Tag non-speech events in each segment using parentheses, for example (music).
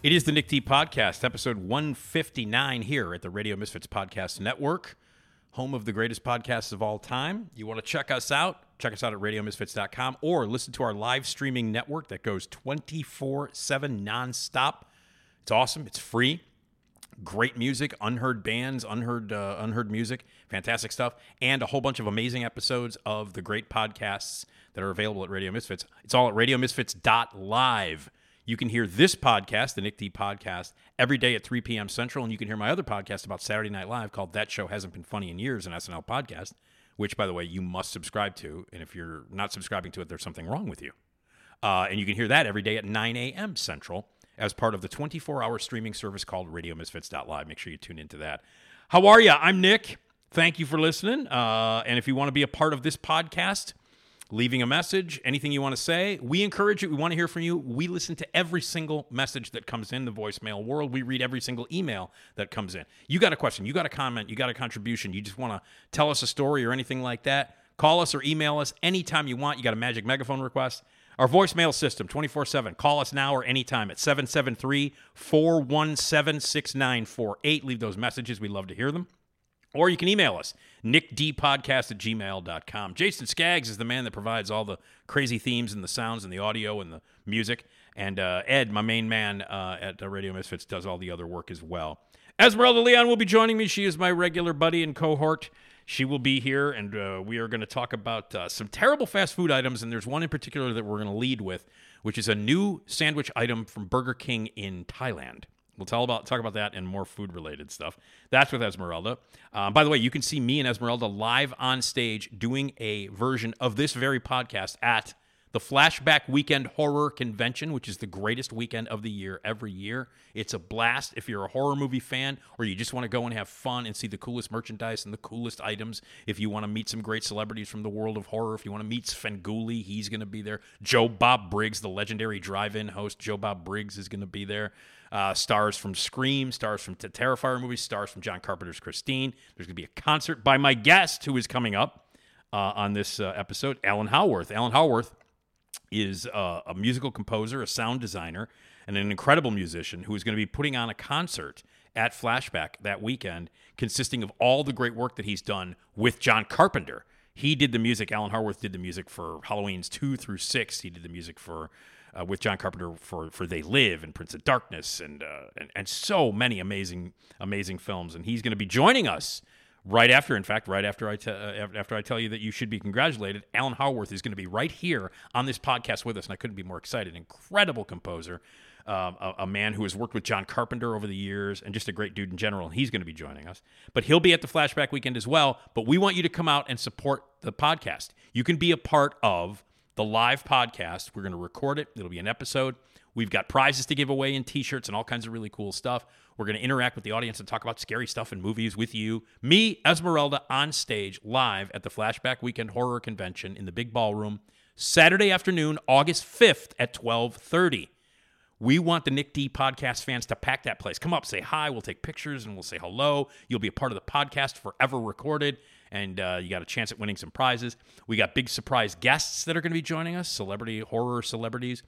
It is the Nick D Podcast, episode 159 here at the Radio Misfits Podcast Network, home of the greatest podcasts of all time. You want to check us out? Check us out at radiomisfits.com or listen to our live streaming network that goes 24 7 nonstop. It's awesome, it's free great music, unheard bands, unheard uh, unheard music, fantastic stuff, and a whole bunch of amazing episodes of the great podcasts that are available at Radio Misfits. It's all at radiomisfits.live. You can hear this podcast, the Nick D podcast, every day at 3 p.m. Central, and you can hear my other podcast about Saturday Night Live called That Show Hasn't Been Funny in Years, an SNL podcast, which, by the way, you must subscribe to. And if you're not subscribing to it, there's something wrong with you. Uh, and you can hear that every day at 9 a.m. Central as part of the 24 hour streaming service called RadioMisfits.live. Make sure you tune into that. How are you? I'm Nick. Thank you for listening. Uh, and if you want to be a part of this podcast, leaving a message, anything you want to say, we encourage it. We want to hear from you. We listen to every single message that comes in the voicemail world. We read every single email that comes in. You got a question, you got a comment, you got a contribution, you just want to tell us a story or anything like that, call us or email us anytime you want. You got a magic megaphone request. Our voicemail system 24 7. Call us now or anytime at 773 417 6948. Leave those messages. We love to hear them. Or you can email us, nickdpodcast at gmail.com. Jason Skaggs is the man that provides all the crazy themes and the sounds and the audio and the music. And uh, Ed, my main man uh, at uh, Radio Misfits, does all the other work as well. Esmeralda Leon will be joining me. She is my regular buddy and cohort. She will be here, and uh, we are going to talk about uh, some terrible fast food items. And there's one in particular that we're going to lead with, which is a new sandwich item from Burger King in Thailand. We'll tell about talk about that and more food related stuff. That's with Esmeralda. Um, by the way, you can see me and Esmeralda live on stage doing a version of this very podcast at the Flashback Weekend Horror Convention, which is the greatest weekend of the year every year. It's a blast if you're a horror movie fan or you just want to go and have fun and see the coolest merchandise and the coolest items. If you want to meet some great celebrities from the world of horror, if you want to meet Svengoolie, he's going to be there. Joe Bob Briggs, the legendary drive-in host, Joe Bob Briggs is going to be there. Uh, stars from Scream, stars from the Terrifier movies, stars from John Carpenter's Christine. There's going to be a concert by my guest who is coming up uh, on this uh, episode, Alan Howarth. Alan Howarth is uh, a musical composer, a sound designer, and an incredible musician who is going to be putting on a concert at Flashback that weekend, consisting of all the great work that he's done with John Carpenter. He did the music. Alan Howarth did the music for Halloween's two through six. He did the music for uh, with John Carpenter for for They Live and Prince of Darkness and uh, and and so many amazing amazing films. And he's going to be joining us right after. In fact, right after I te- uh, after I tell you that you should be congratulated, Alan Howarth is going to be right here on this podcast with us, and I couldn't be more excited. Incredible composer. Um, a, a man who has worked with John Carpenter over the years and just a great dude in general. He's going to be joining us. But he'll be at the flashback weekend as well. But we want you to come out and support the podcast. You can be a part of the live podcast. We're going to record it, it'll be an episode. We've got prizes to give away and t shirts and all kinds of really cool stuff. We're going to interact with the audience and talk about scary stuff and movies with you. Me, Esmeralda, on stage live at the Flashback Weekend Horror Convention in the Big Ballroom, Saturday afternoon, August 5th at 1230. We want the Nick D podcast fans to pack that place. Come up, say hi. We'll take pictures and we'll say hello. You'll be a part of the podcast forever recorded, and uh, you got a chance at winning some prizes. We got big surprise guests that are going to be joining us celebrity, horror celebrities.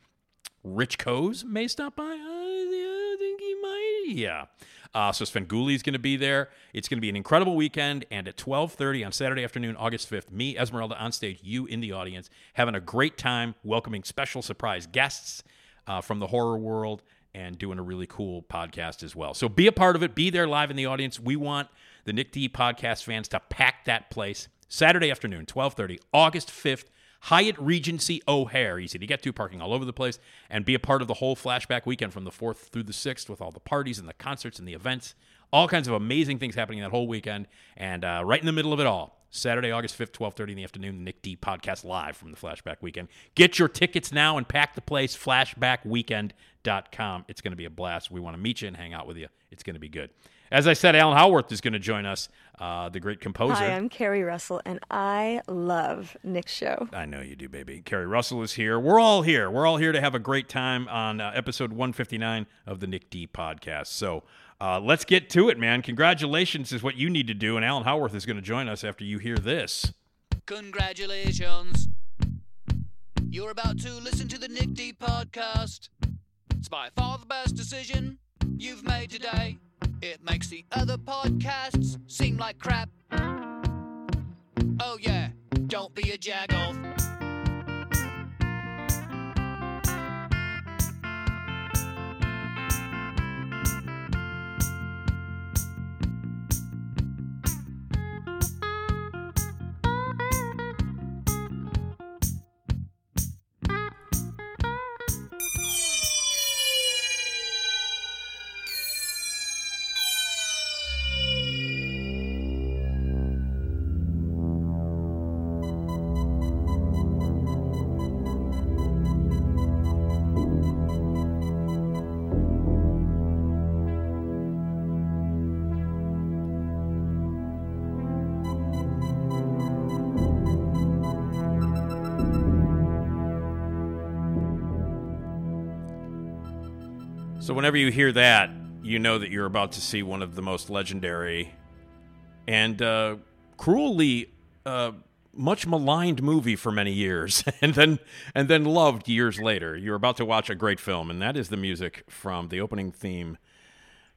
Rich Koz may stop by. I, think he might. Yeah. Uh, so Svengoolie is going to be there. It's going to be an incredible weekend. And at 12:30 on Saturday afternoon, August 5th, me, Esmeralda, on stage, you in the audience, having a great time, welcoming special surprise guests uh, from the horror world, and doing a really cool podcast as well. So be a part of it. Be there live in the audience. We want the Nick D podcast fans to pack that place. Saturday afternoon, 12:30, August 5th. Hyatt Regency O'Hare. Easy to get to, parking all over the place, and be a part of the whole flashback weekend from the 4th through the 6th with all the parties and the concerts and the events. All kinds of amazing things happening that whole weekend. And uh, right in the middle of it all, Saturday, August 5th, 12.30 in the afternoon, the Nick D podcast live from the Flashback Weekend. Get your tickets now and pack the place, flashbackweekend.com. It's going to be a blast. We want to meet you and hang out with you. It's going to be good. As I said, Alan Howarth is going to join us, uh, the great composer. Hi, I'm Carrie Russell, and I love Nick's show. I know you do, baby. Carrie Russell is here. We're all here. We're all here to have a great time on uh, episode 159 of the Nick D podcast. So uh, let's get to it, man. Congratulations is what you need to do, and Alan Howarth is going to join us after you hear this. Congratulations. You're about to listen to the Nick D podcast. It's by far the best decision you've made today. It makes the other podcasts seem like crap. Oh, yeah, don't be a jagoff. So whenever you hear that, you know that you're about to see one of the most legendary and uh, cruelly uh, much maligned movie for many years, (laughs) and then and then loved years later. You're about to watch a great film, and that is the music from the opening theme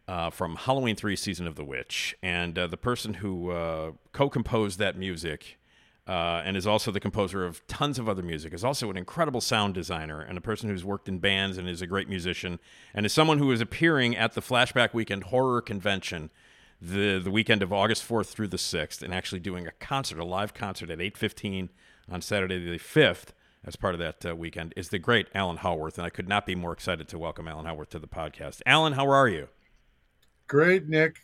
uh, from Halloween Three: Season of the Witch, and uh, the person who uh, co-composed that music. Uh, and is also the composer of tons of other music. Is also an incredible sound designer and a person who's worked in bands and is a great musician and is someone who is appearing at the Flashback Weekend Horror Convention the the weekend of August 4th through the 6th and actually doing a concert, a live concert at 8:15 on Saturday the 5th as part of that uh, weekend is the great Alan Howarth and I could not be more excited to welcome Alan Howarth to the podcast. Alan, how are you? Great, Nick.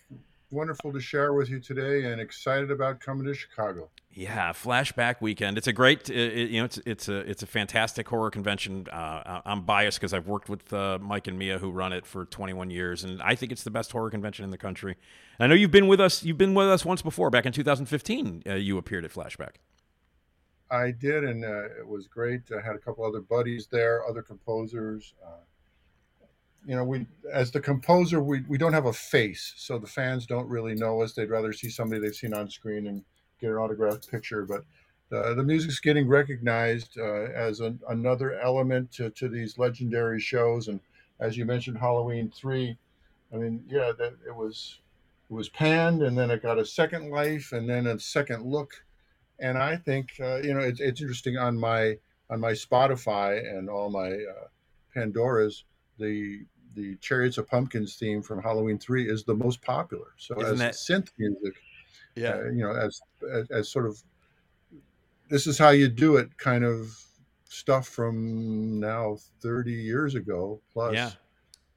Wonderful to share with you today, and excited about coming to Chicago. Yeah, Flashback Weekend. It's a great, it, you know, it's it's a it's a fantastic horror convention. Uh, I'm biased because I've worked with uh, Mike and Mia, who run it for 21 years, and I think it's the best horror convention in the country. I know you've been with us. You've been with us once before, back in 2015. Uh, you appeared at Flashback. I did, and uh, it was great. I had a couple other buddies there, other composers. You know, we as the composer, we, we don't have a face, so the fans don't really know us. They'd rather see somebody they've seen on screen and get an autographed picture. But the, the music's getting recognized uh, as an, another element to, to these legendary shows. And as you mentioned, Halloween three. I mean, yeah, that it was it was panned, and then it got a second life, and then a second look. And I think uh, you know it's, it's interesting on my on my Spotify and all my uh, Pandoras the the Chariots of Pumpkins theme from Halloween three is the most popular. So Isn't as that- synth music, uh, you know, as, as as sort of this is how you do it, kind of stuff from now thirty years ago. Plus, Yeah.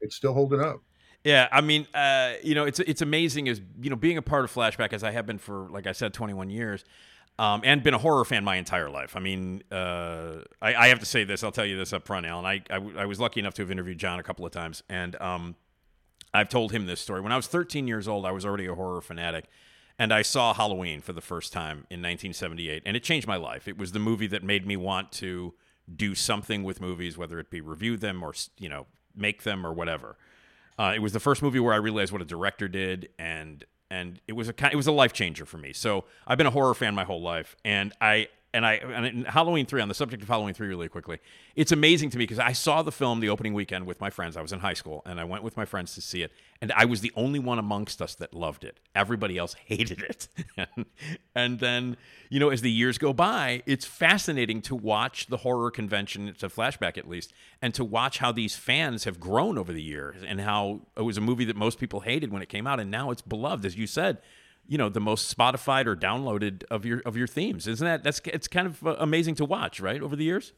it's still holding up. Yeah, I mean, uh, you know, it's it's amazing as you know being a part of Flashback as I have been for like I said, 21 years, um, and been a horror fan my entire life. I mean, uh, I, I have to say this. I'll tell you this up front, Alan. I, I w- I was lucky enough to have interviewed John a couple of times, and um, I've told him this story. When I was 13 years old, I was already a horror fanatic. And I saw Halloween for the first time in 1978, and it changed my life. It was the movie that made me want to do something with movies, whether it be review them or you know make them or whatever. Uh, it was the first movie where I realized what a director did, and and it was a it was a life changer for me. So I've been a horror fan my whole life, and I and I and Halloween three on the subject of Halloween three really quickly. It's amazing to me because I saw the film the opening weekend with my friends. I was in high school, and I went with my friends to see it, and I was the only one amongst us that loved it. Everybody else (laughs) hated it, and, (laughs) and then you know as the years go by, it's fascinating to watch the horror convention. It's a flashback at least, and to watch how these fans have grown over the years, and how it was a movie that most people hated when it came out, and now it's beloved, as you said you know the most Spotified or downloaded of your of your themes. Isn't that that's it's kind of uh, amazing to watch, right? Over the years.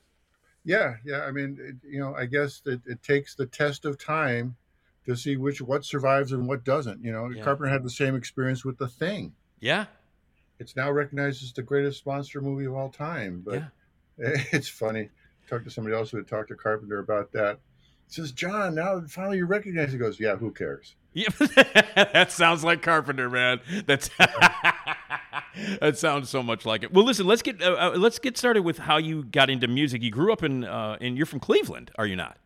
Yeah, yeah. I mean, it, you know, I guess that it takes the test of time to see which what survives and what doesn't. You know, Yeah. Carpenter had the same experience with The Thing. Yeah, It's now recognized as the greatest monster movie of all time. But yeah. (laughs) it's funny. Talked to somebody else who had talked to Carpenter about that. He says, John, now finally you recognize. He goes, Yeah, who cares? Yeah, (laughs) that sounds like Carpenter, man. That's (laughs) that sounds so much like it. Well, listen, let's get uh, uh, let's get started with how you got into music. You grew up in uh, and you're from Cleveland, are you not?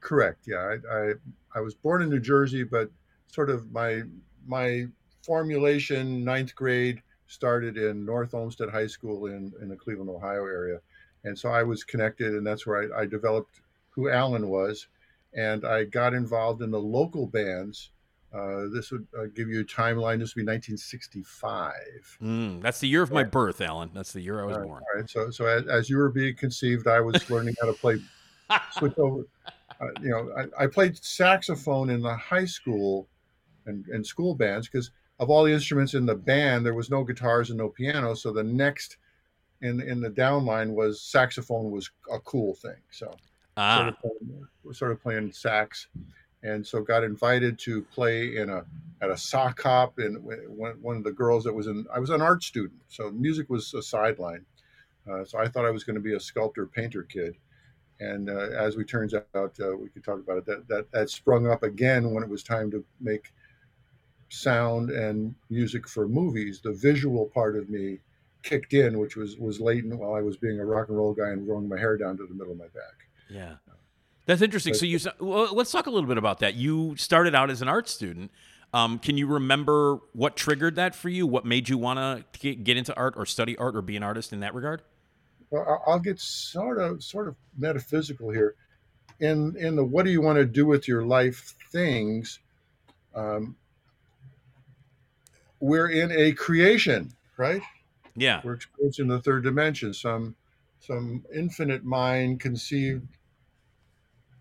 Correct. Yeah, I, I I was born in New Jersey, but sort of my my formulation ninth grade started in North Olmsted High School in in the Cleveland, Ohio area, and so I was connected, and that's where I, I developed who Alan was, and I got involved in the local bands. Uh, this would uh, give you a timeline. This would be 1965. Mm, that's the year of my birth, Alan. That's the year I was All right, born. all right. So, so as, as you were being conceived, I was learning how to play. (laughs) switch over. Uh, you know, I, I played saxophone in the high school and, and school bands because of all the instruments in the band, there was no guitars and no piano. So the next in in the downline was saxophone was a cool thing. So sort Ah, of playing, sort of playing sax, and so got invited to play in a at a sock hop. And one one of the girls that was in, I was an art student, so music was a sideline. Uh, so I thought I was going to be a sculptor painter kid, and uh, as we turns out, uh, we could talk about it. That that that sprung up again when it was time to make sound and music for movies. The visual part of me kicked in, which was was latent while I was being a rock and roll guy and growing my hair down to the middle of my back. yeah. That's interesting. So you, well, let's talk a little bit about that. You started out as an art student. Um, can you remember what triggered that for you? What made you want to get into art or study art or be an artist in that regard? Well, I'll get sort of sort of metaphysical here. In in the what do you want to do with your life things, um, we're in a creation, right? Yeah. We're experiencing the third dimension. Some some infinite mind conceived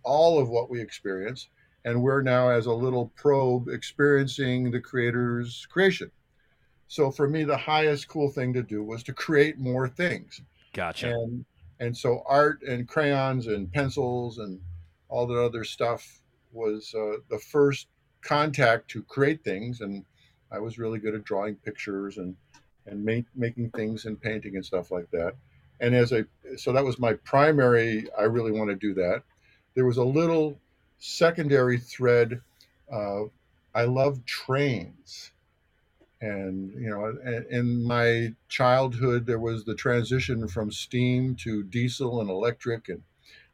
all of what we experience, and we're now as a little probe experiencing the creator's creation. So for me, the highest cool thing to do was to create more things Gotcha. and and so art and crayons and pencils and all the other stuff was uh, the first contact to create things and i was really good at drawing pictures and and make, making things and painting and stuff like that and as a so that was my primary i really want to do that there was a little secondary thread uh, i love trains and you know in- in my childhood there was the transition from steam to diesel and electric and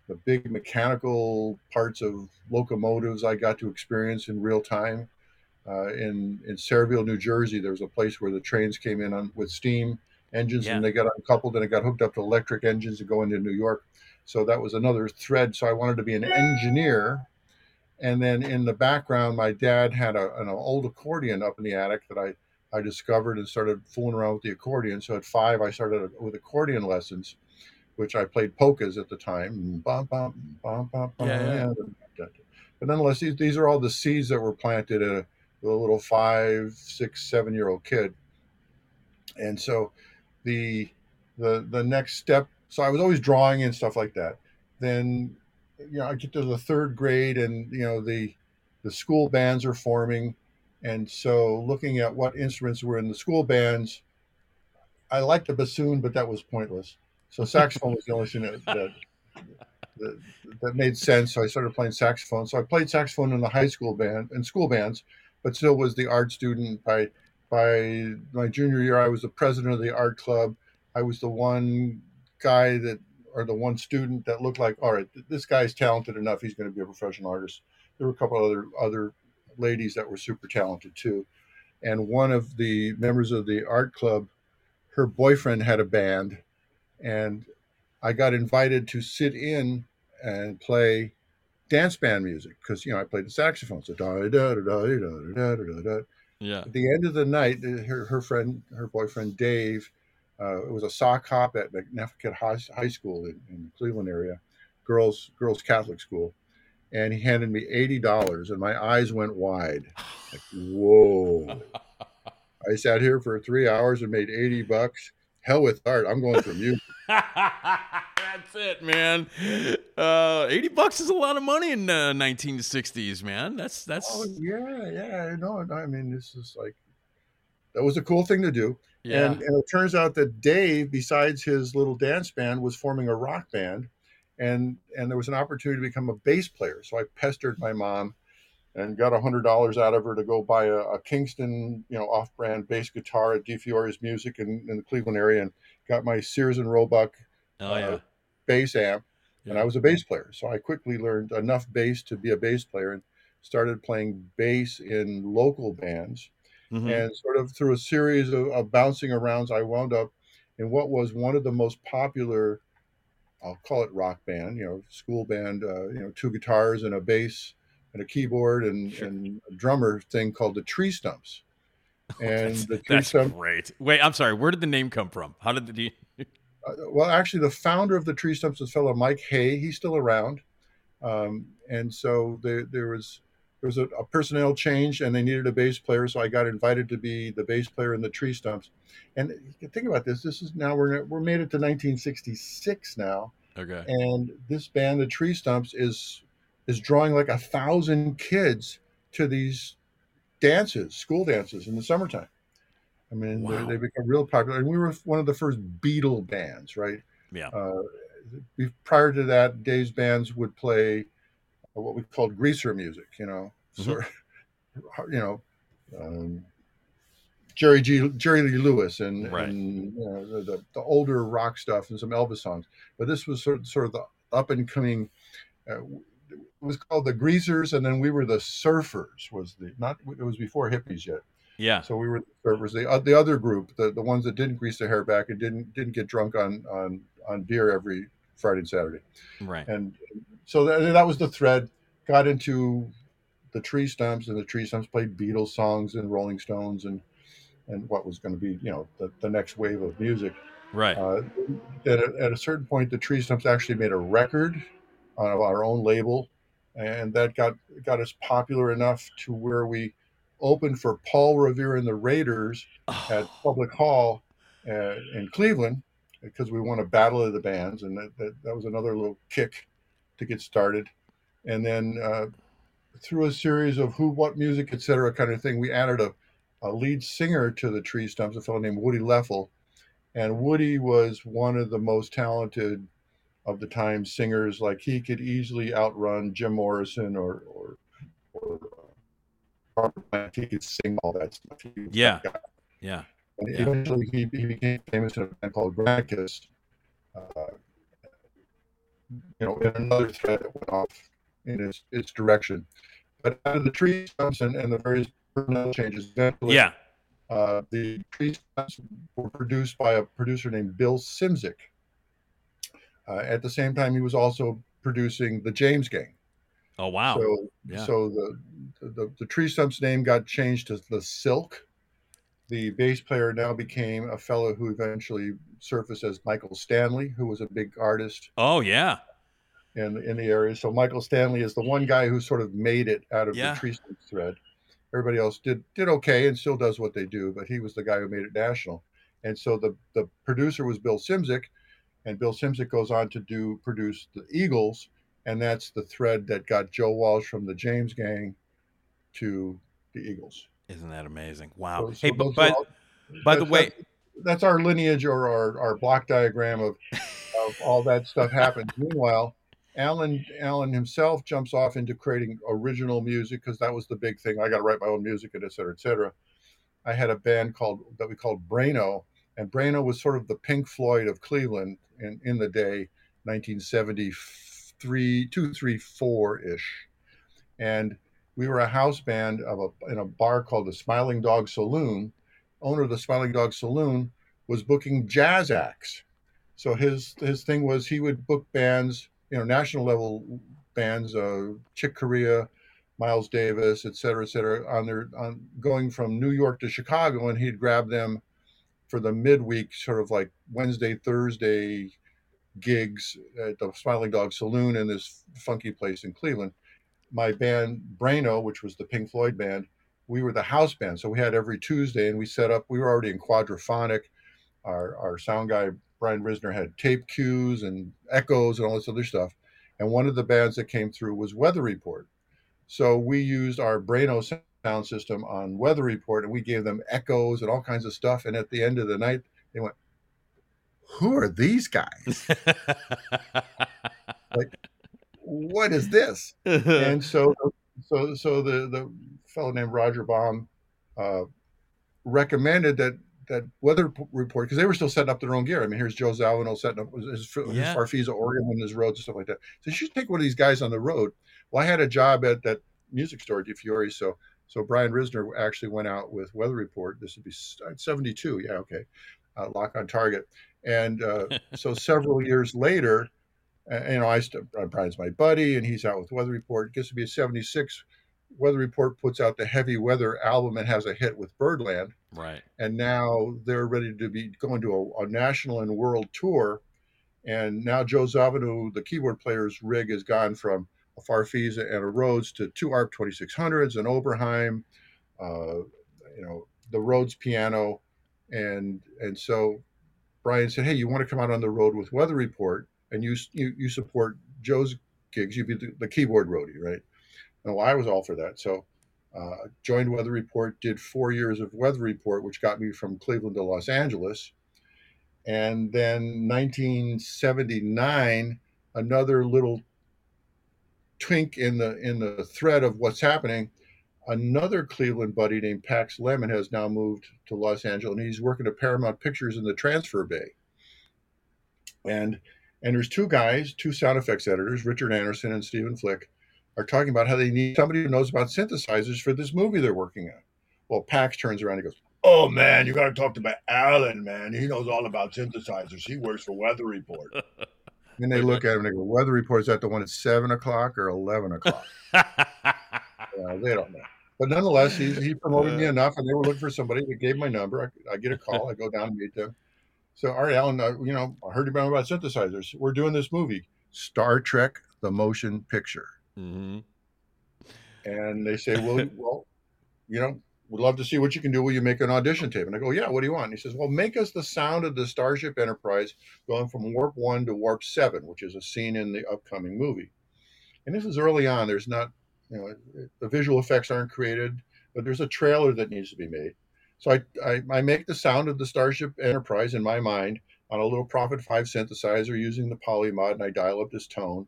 the big mechanical parts of locomotives i got to experience in real time uh, in in Sayreville, New Jersey, there was a place where the trains came in on, with steam engines, Yeah. and they got uncoupled and it got hooked up to electric engines to go into New York. So that was another thread. So I wanted to be an engineer, and then in the background, my dad had a, an old accordion up in the attic that I I discovered and started fooling around with the accordion. So at five, I started with accordion lessons, which I played polkas at the time. Bum, bum, bum, bum, bum, Yeah, yeah. But nonetheless, these, these are all the seeds that were planted at a, with a little five, six, seven year old kid. And so the the the next step so I was always drawing and stuff like that. Then you know, I get to the third grade and you know the the school bands are forming and so looking at what instruments were in the school bands I liked the bassoon but that was pointless. So saxophone was the only thing that, that that, that made sense. So I started playing saxophone. So I played saxophone in the high school band and school bands, but still was the art student. By by my junior year, I was the president of the art club. I was the one guy that, or the one student that looked like, all right, this guy's talented enough. He's going to be a professional artist. There were a couple other other ladies that were super talented too, and one of the members of the art club, her boyfriend had a band, and I got invited to sit in and play dance band music because you know I played the saxophone. So da da da da da da da da da. Yeah. At the end of the night, uh, her her friend, her boyfriend Dave, uh, it was a sock hop at Neffket High, High School in, in the Cleveland area, girls girls Catholic school, and he handed me eighty dollars, and my eyes went wide, like whoa. (laughs) I sat here for three hours and made 80 bucks. Hell with art. I'm going for music. (laughs) That's it, man. Uh, Eighty bucks is a lot of money in uh, 1960s, man. That's that's Oh, yeah, yeah. Know. I mean, this is like, that was a cool thing to do. Yeah. And, and it turns out that Dave, besides his little dance band, was forming a rock band, and and there was an opportunity to become a bass player. So I pestered my mom, and got a hundred dollars out of her to go buy a, a Kingston, you know, off-brand bass guitar at DeFiore's Music in, in the Cleveland area, and got my Sears and Roebuck oh uh, yeah. bass amp, and I was a bass player. So I quickly learned enough bass to be a bass player, and started playing bass in local bands Mhm. and sort of through a series of, of bouncing arounds, I wound up in what was one of the most popular, I'll call it rock band, you know, school band, uh, you know, two guitars and a bass and a keyboard and, and a drummer thing called the Tree Stumps. And That's, the Tree that's Stumps, great. Wait, I'm sorry. Where did the name come from? How did the (laughs) uh, well, actually, the founder of the Tree Stumps was a fellow Mike Hay. He's still around. Um, and so there, there was there was a, a personnel change, and they needed a bass player. So I got invited to be the bass player in the Tree Stumps. And think about this. This is now we're we're made it to 1966 now, Okay. and this band, the Tree Stumps, is is drawing like a thousand kids to these dances, school dances in the summertime. I mean, Wow. they, they become real popular, and we were one of the first Beatle bands, right? Yeah. Uh, prior to that, Dave's bands would play what we called greaser music, you know, Mhm. sort (laughs) you know, um, Jerry G. Jerry Lee Lewis and, Right. and you know, the, the, older rock stuff and some Elvis songs. But this was sort of, sort of the up and coming. Uh, it was called the Greasers, and then we were the Surfers. Was the not? It was before hippies yet. Yeah. So we were the Surfers. The uh, the other group, the, the ones that didn't grease their hair back and didn't didn't get drunk on on on beer every Friday and Saturday. Right. and so that, that was the thread. Got into the tree stumps and the tree stumps played beatles songs and rolling stones and and what was going to be you know the, the next wave of music. Right. uh, at, a, at a certain point the tree stumps actually made a record on our own label and that got got us popular enough to where we opened for paul revere and the raiders at Public Hall uh, in Cleveland because we won a battle of the bands, and that, that, that was another little kick to get started. And then uh, through a series of who, what music, et cetera, kind of thing, we added a, a lead singer to the Tree Stumps, a fellow named Woody Leffel. And Woody was one of the most talented of the time singers. Like he could easily outrun Jim Morrison or, or, or uh, He could sing all that stuff. He was that Yeah. Yeah. And Yeah. eventually he, he became famous in a band called Granicus. Uh, you know, in another thread that went off in its, its direction. But out of the tree stumps and, and the various personnel changes, eventually, Yeah. uh, the tree stumps were produced by a producer named Bill Szymczyk. Uh, at the same time, he was also producing the James Gang. Oh wow. So, Yeah. so the, the the tree stumps name got changed to the Silk. The bass player now became a fellow who eventually surfaced as Michael Stanley, who was a big artist oh yeah. in in the area. So Michael Stanley is the one guy who sort of made it out of Yeah. the tree thread. Everybody else did did okay and still does what they do, but he was the guy who made it national. And so the the producer was Bill Szymczyk, and Bill Szymczyk goes on to do produce the Eagles, and that's the thread that got Joe Walsh from the James Gang to the Eagles. Isn't that amazing? Wow. So- so hey, but, but all- by the way, that's, our lineage or our, our block diagram of, of all that stuff happens. (laughs) Meanwhile, Alan Alan himself jumps off into creating original music because that was the big thing. I got to write my own music, and et cetera, et cetera. I had a band called that we called Braino, and Braino was sort of the Pink Floyd of Cleveland in, in the day, 1973, two, three, four ish, and we were a house band of a in a bar called the Smiling Dog Saloon. Owner of the Smiling Dog Saloon was booking jazz acts. So his his thing was he would book bands, you know, national level bands, uh, Chick Corea, Miles Davis, et cetera, et cetera, on their on going from New York to Chicago, and he'd grab them for the midweek, sort of like Wednesday, Thursday gigs at the Smiling Dog Saloon in this funky place in Cleveland. My band Braino, which was the Pink Floyd band, we were the house band. So we had every Tuesday, and we set up. We were already in quadraphonic. Our our sound guy Brian Risner had tape cues and echoes and all this other stuff. And one of the bands that came through was Weather Report. So we used our Braino sound system on Weather Report, and we gave them echoes and all kinds of stuff. And at the end of the night, they went, "Who are these guys? (laughs) like, what is this?" (laughs) and so so so the the fellow named Roger Baum uh, recommended that that weather report because they were still setting up their own gear. I mean, here's Joe Zawinul setting up his, his, Yeah. Farfisa organ and his Rhodes and stuff like that. So you should take one of these guys on the road. Well, I had a job at that music store, Di Fiore, so so Brian Risner actually went out with Weather Report. This would be uh, 72. Yeah, okay. Uh, lock on target. And uh, (laughs) so several years later, you know, I st- Brian's my buddy, and he's out with Weather Report. It gets to be a 76. Weather Report puts out the Heavy Weather album and has a hit with Birdland. right. And now they're ready to be going to a, a national and world tour. And now Joe Zawinul, the keyboard player's rig, has gone from a Farfisa and a Rhodes to two ARP 2600s, an Oberheim, uh, you know, the Rhodes piano. And and so Brian said, "Hey, you want to come out on the road with Weather Report, and you you, you support Joe's gigs? You'd be the, the keyboard roadie, right?" Well, I was all for that. So uh, joined Weather Report, did four years of Weather Report, which got me from Cleveland to Los Angeles. And then 1979, another little twink in the in the thread of what's happening. Another Cleveland buddy named Pax Lemon has now moved to Los Angeles, and he's working at Paramount Pictures in the transfer bay. And and there's two guys, two sound effects editors, Richard Anderson and Stephen Flick, are talking about how they need somebody who knows about synthesizers for this movie they're working on. Well, Pax turns around and goes, "Oh man, you got to talk to my Alan, man. He knows all about synthesizers. He works for Weather Report." (laughs) and they look at him and they go, "Weather Report is that the one at seven o'clock or eleven o'clock?" (laughs) Uh, they don't know. But nonetheless, he, he promoted me enough, and they were looking for somebody. They gave my number. I, I get a call. I go down and meet them. So, all right, Alan, uh, you know, I heard about about synthesizers. We're doing this movie, Star Trek: The Motion Picture. hmm And they say, well, well, you know, we'd love to see what you can do. Will you make an audition tape? And I go, yeah. What do you want? And he says, well, make us the sound of the Starship Enterprise going from warp one to warp seven, which is a scene in the upcoming movie. And this is early on. There's not, you know, the visual effects aren't created, but there's a trailer that needs to be made. So I, I, I make the sound of the Starship Enterprise in my mind on a little Prophet 5 synthesizer using the polymod, and I dial up this tone.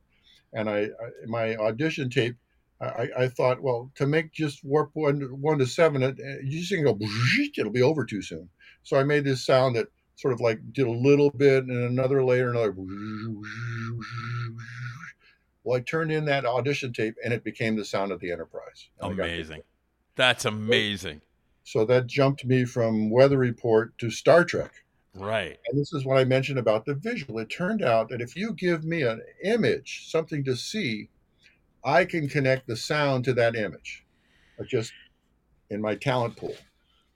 And I, I my audition tape I, I thought, well, to make just warp one one to seven, it, eh, you just can go, it'll be over too soon. So I made this sound that sort of like did a little bit and another layer, another. Well, I turned in that audition tape and it became the sound of the Enterprise. And I got- Amazing. That's amazing. So that jumped me from Weather Report to Star Trek. Right. And this is what I mentioned about the visual. It turned out that if you give me an image, something to see, I can connect the sound to that image, uh, just in my talent pool.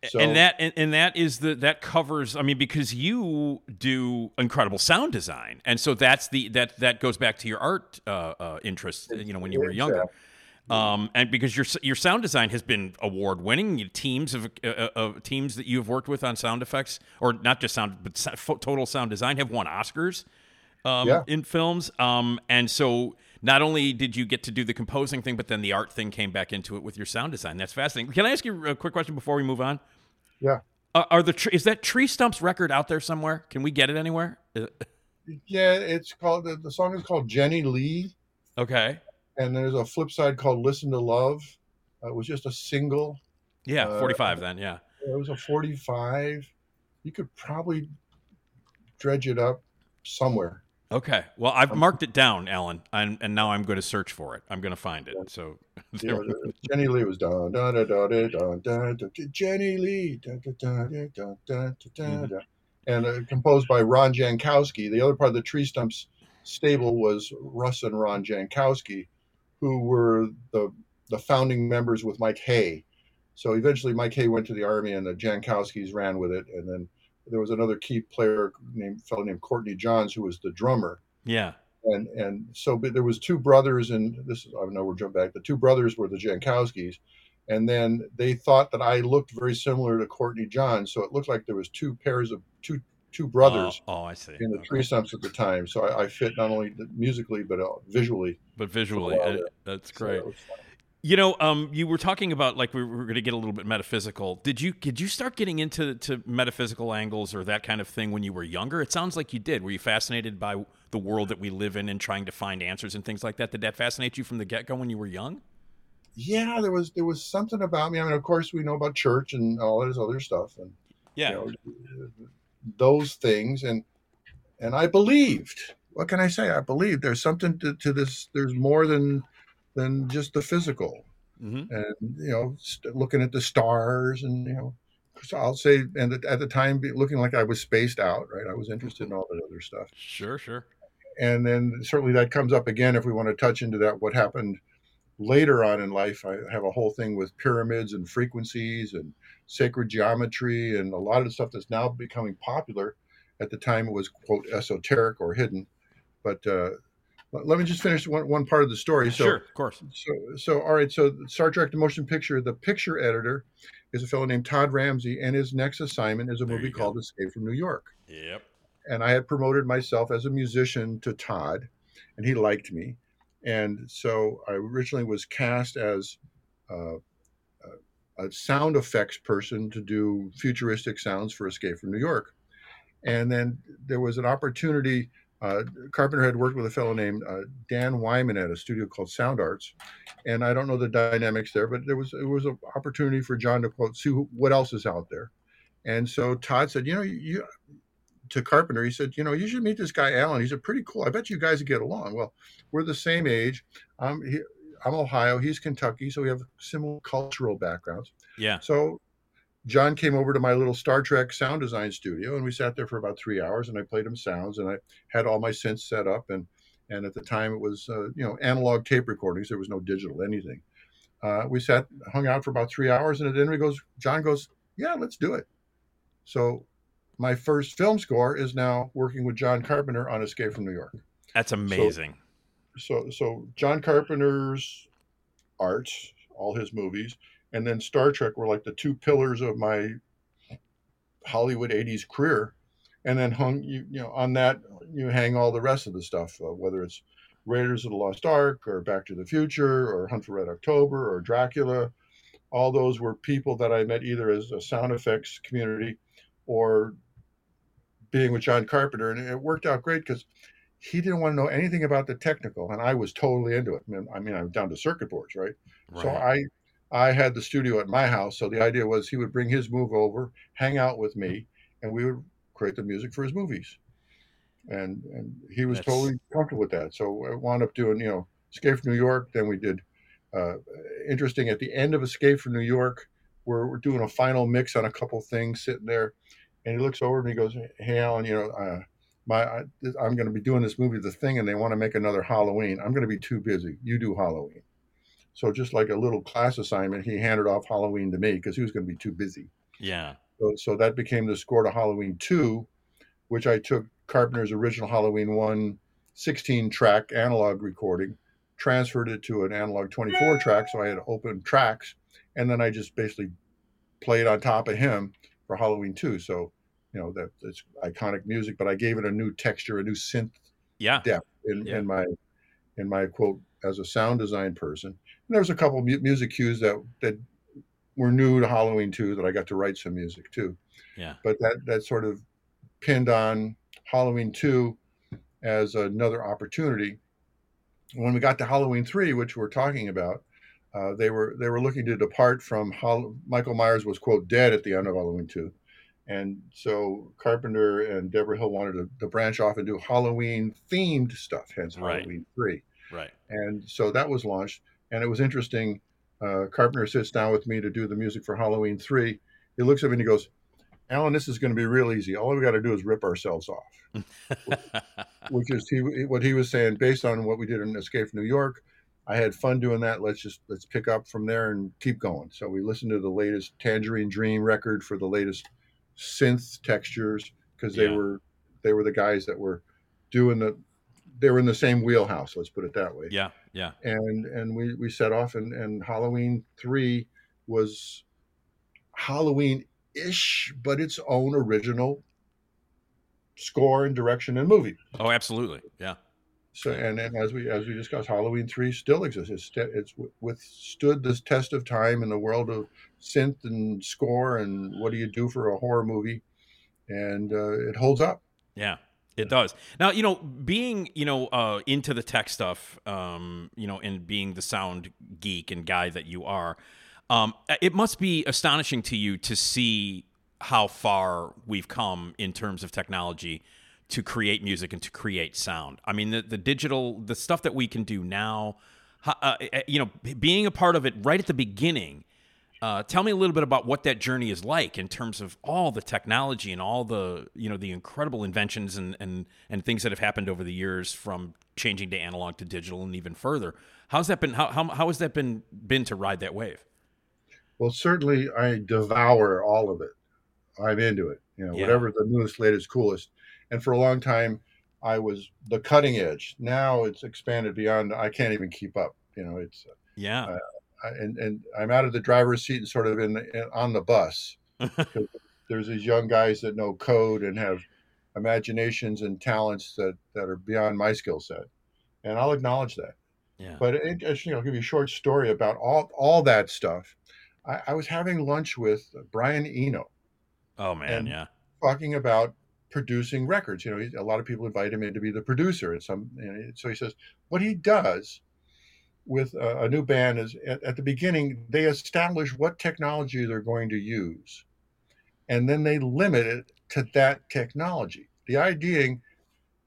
So, and that and, and that is the that covers i mean because you do incredible sound design and so that's the that that goes back to your art uh, uh interest you know when you were younger um and because your your sound design has been award winning teams of uh, uh, uh, teams that you've worked with on sound effects or not just sound but total sound design have won oscars um Yeah. in films um and so not only did you get to do the composing thing, but then the art thing came back into it with your sound design. That's fascinating. Can I ask you a quick question before we move on? yeah, Uh, are the is that Tree Stumps record out there somewhere? Can we get it anywhere? Uh, yeah, it's called the song is called Jenny Lee, Okay. And there's a flip side called Listen to Love. Uh, it was just a single. Yeah, Uh, 45 then, yeah. It was a 45. You could probably dredge it up somewhere. Okay. Well, I've marked it down, Alan, and, and now I'm going to search for it. I'm going to find it. So know, Jenny Lee was dun dun dun dun dun dun dun dun Jenny Lee dun dun dun dun dun dun dun dun and uh, composed by Ron Jankowski. The other part of the Tree Stumps stable was Russ and Ron Jankowski, who were the the founding members with Mike Hay. So eventually, Mike Hay went to the army, and the Jankowskis ran with it. And then there was another key player named fellow named Courtney Johns, who was the drummer yeah. and and so but there was two brothers and this is I don't know we're jumping back the two brothers were the Jankowskis and then they thought that I looked very similar to Courtney Johns, so it looked like there was two pairs of two two brothers Oh, oh, I see. in the Okay. Tree Stumps at the time. So I, I fit not only musically but uh, visually. But visually, uh, that's great. fun. You know, um, you were talking about like we were going to get a little bit metaphysical. Did you did you start getting into to metaphysical angles or that kind of thing when you were younger? It sounds like you did. Were you fascinated by the world that we live in and trying to find answers and things like that? Did that fascinate you from the get go when you were young? Yeah, there was there was something about me. I mean, of course, we know about church and all this other stuff, and Yeah, you know, those things, and and I believed. What can I say? I believed there's something to, to this. There's more than than just the physical. hmm and you know st- looking at the stars and you know so i'll say and at- at the time looking like i was spaced out right i was interested in all that other stuff sure, sure. and then certainly that comes up again if we want to touch into that what happened later on in life i have a whole thing with pyramids and frequencies and sacred geometry and a lot of the stuff that's now becoming popular at the time it was quote esoteric or hidden but uh, let- me just finish one, one part of the story so sure, of course. so, so all right. So, Star Trek: The Motion Picture, the picture editor is a fellow named Todd Ramsey, and his next assignment is a There movie you go. called Escape from New York. Yep. And I had promoted myself as a musician to Todd, and he liked me, and so I originally was cast as uh, a, sound effects person to do futuristic sounds for Escape from New York, and then there was an opportunity. Uh, Carpenter had worked with a fellow named uh, Dan Wyman at a studio called Sound Arts, and I don't know the dynamics there, but there was it was an opportunity for John to quote see who- what else is out there, and so Todd said, you know, you to Carpenter, he said, you know, you should meet this guy Alan. He's a pretty cool. I bet you guys get along. Well, we're the same age. I'm he, I'm Ohio. He's Kentucky, so we have similar cultural backgrounds. Yeah. So John came over to my little Star Trek sound design studio, and we sat there for about three hours. And I played him sounds, and I had all my synths set up, and and at the time it was uh, you know analog tape recordings. There was no digital anything. Uh, we sat, hung out for about three hours, and at the end, he goes, John goes, yeah, let's do it. So my first film score is now working with John Carpenter on Escape from New York. That's amazing. So so so John Carpenter's art, all his movies, and then Star Trek were like the two pillars of my Hollywood '80s career. And then hung you you know on that you hang all the rest of the stuff, uh, whether it's Raiders of the Lost Ark or Back to the Future or Hunt for Red October or Dracula. All those were people that I met either as a sound effects community or being with John Carpenter, and it worked out great because he didn't want to know anything about the technical, and I was totally into it. I mean, I mean, I'm down to circuit boards, right? So I, I had the studio at my house. So the idea was he would bring his move over, hang out with me, and we would create the music for his movies. And and he was That's- totally comfortable with that. So I wound up doing, you know, Escape from New York. Then we did. Uh, interesting at the end of Escape from New York, we're, we're doing a final mix on a couple things sitting there, and he looks over and he goes, "Hey, Alan, you know, uh, my I, I'm going to be doing this movie, The Thing, and they want to make another Halloween. I'm going to be too busy. You do Halloween." So just like a little class assignment, he handed off Halloween to me because he was going to be too busy. yeah. So, so that became the score to Halloween 2, which I took Carpenter's original Halloween 1 16 track analog recording, transferred it to an analog 24 track. So I had open tracks. And then I just basically played on top of him for Halloween 2. So, you know, that, that's iconic music, but I gave it a new texture, a new synth Yeah. depth in, Yeah. in my in my quote as a sound design person. And there was a couple mu- music cues that that were new to Halloween too that I got to write some music too. Yeah. But that that sort of pinned on Halloween two as another opportunity. When we got to Halloween three, which we're talking about, uh, they were they were looking to depart from Hall- Michael Myers was quote dead at the end of Halloween two, and so Carpenter and Debra Hill wanted to, to branch off and do Halloween themed stuff, hence Right. Halloween three. Right. And so that was launched, and it was interesting. Uh, Carpenter sits down with me to do the music for Halloween three. He looks at me and he goes, "Alan, this is going to be real easy. All we got to do is rip ourselves off." (laughs) Which is he what he was saying based on what we did in Escape from New York. I had fun doing that. Let's just let's pick up from there and keep going. So we listened to the latest Tangerine Dream record for the latest synth textures because they Yeah. were they were the guys that were doing the they were in the same wheelhouse. Let's put it that way yeah. Yeah. and and we we set off and and Halloween three was Halloween ish, but its own original score and direction and movie. Oh, absolutely. Yeah. So, and, and as we as we discussed, Halloween three still exists. It's, it's withstood this test of time in the world of synth and score and what do you do for a horror movie, and uh, it holds up. Yeah, it does. Now, you know, being, you know, uh, into the tech stuff, um, you know, and being the sound geek and guy that you are, um, it must be astonishing to you to see how far we've come in terms of technology to create music and to create sound. I mean, the, the digital, the stuff that we can do now, uh, uh, you know, being a part of it right at the beginning. Uh, tell me a little bit about what that journey is like in terms of all the technology and all the you know the incredible inventions and and and things that have happened over the years from changing to analog to digital and even further. How's that been? How how, how has that been been to ride that wave? Well, certainly I devour all of it. I'm into it. You know, Yeah. whatever the newest, latest, coolest. And for a long time, I was the cutting edge. Now it's expanded beyond. I can't even keep up. You know, it's Yeah, Uh, I- and and I'm out of the driver's seat and sort of in, in on the bus (laughs) There's these young guys that know code and have imaginations and talents that that are beyond my skill set, and I'll acknowledge that. yeah, But it, I'll give you a short story about all all that stuff. I, I was having lunch with Brian Eno, oh man, yeah, talking about producing records. You know, a lot of people invite him in to be the producer, and some. So he says what he does with a, a new band is at, at the beginning they establish what technology they're going to use, and then they limit it to that technology. The idea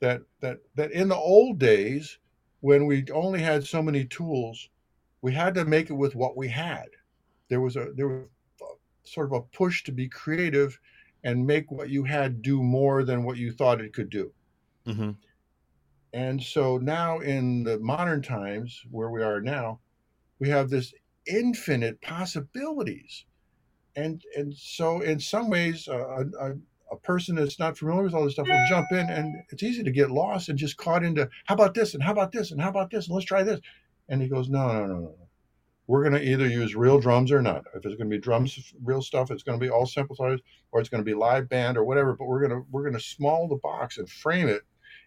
that that that in the old days when we only had so many tools, we had to make it with what we had. There was a there was a, sort of a push to be creative and make what you had do more than what you thought it could do. hmm And so now in the modern times where we are now, we have this infinite possibilities. And and so in some ways uh, a, a, a person that's not familiar with all this stuff will jump in and it's easy to get lost and just caught into how about this and how about this and how about this and let's try this. And he goes, no, no, no, no. We're going to either use real drums or not. If it's going to be drums, real stuff, it's going to be all synthesizers, or it's going to be live band or whatever. But we're going to we're going to small the box and frame it,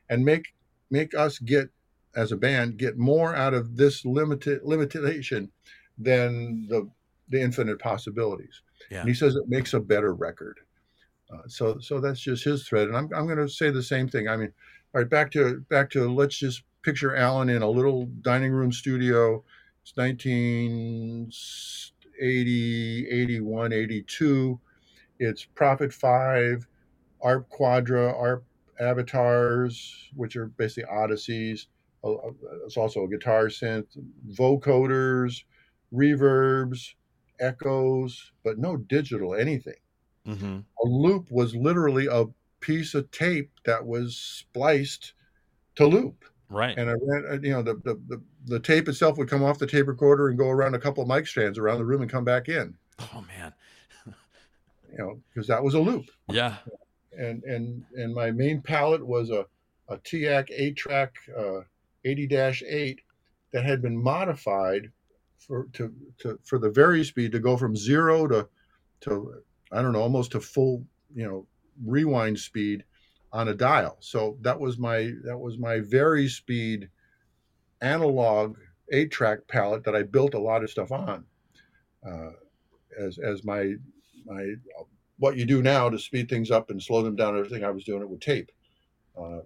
and make make us get as a band get more out of this limited limitation than the the infinite possibilities. Yeah. And he says it makes a better record. Uh, so so that's just his thread, and I'm I'm going to say the same thing. I mean, all right, back to back to let's just picture Alan in a little dining room studio. It's 1980, 81, 82. It's Prophet 5, ARP Quadra, ARP avatars, which are basically odysseys. Uh, uh, It's also a guitar synth, vocoders, reverbs, echoes, but no digital anything. hmm A loop was literally a piece of tape that was spliced to loop. Right, And I ran, uh, you know, the, the, the, the tape itself would come off the tape recorder and go around a couple of mic stands around the room and come back in, oh man, you know, because that was a loop. yeah, and and and my main palette was a a TAC eight track uh, 80-8 that had been modified for to, to for the vari speed to go from zero to to I don't know almost to full you know rewind speed on a dial. So that was my that was my very speed analog eight track palette that I built a lot of stuff on uh, as as my my what you do now to speed things up and slow them down. Everything I was doing it with tape, uh,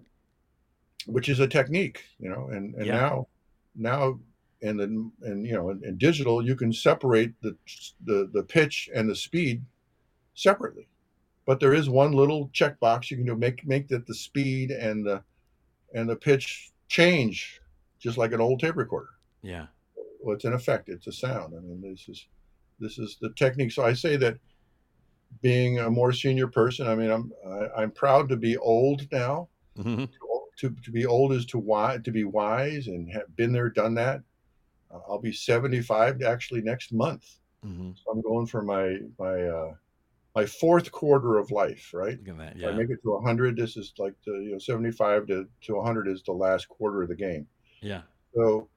which is a technique, you know. And and Yeah. now, now, and then and you know, in, in digital, you can separate the the the pitch and the speed separately. But there is one little checkbox you can do make make that the speed and the and the pitch change just like an old tape recorder yeah, well, it's an effect. It's a sound. I mean, this is this is the technique. So I say that being a more senior person, I mean, I'm I, I'm proud to be old now. hmm To, to be old is to wise to be wise and have been there, done that. Uh, I'll be 75 actually next month. hmm So I'm going for my my uh, my fourth quarter of life, right? Look at that, If I make it to 100, this is like the you know 75 to to 100 is the last quarter of the game. yeah, So,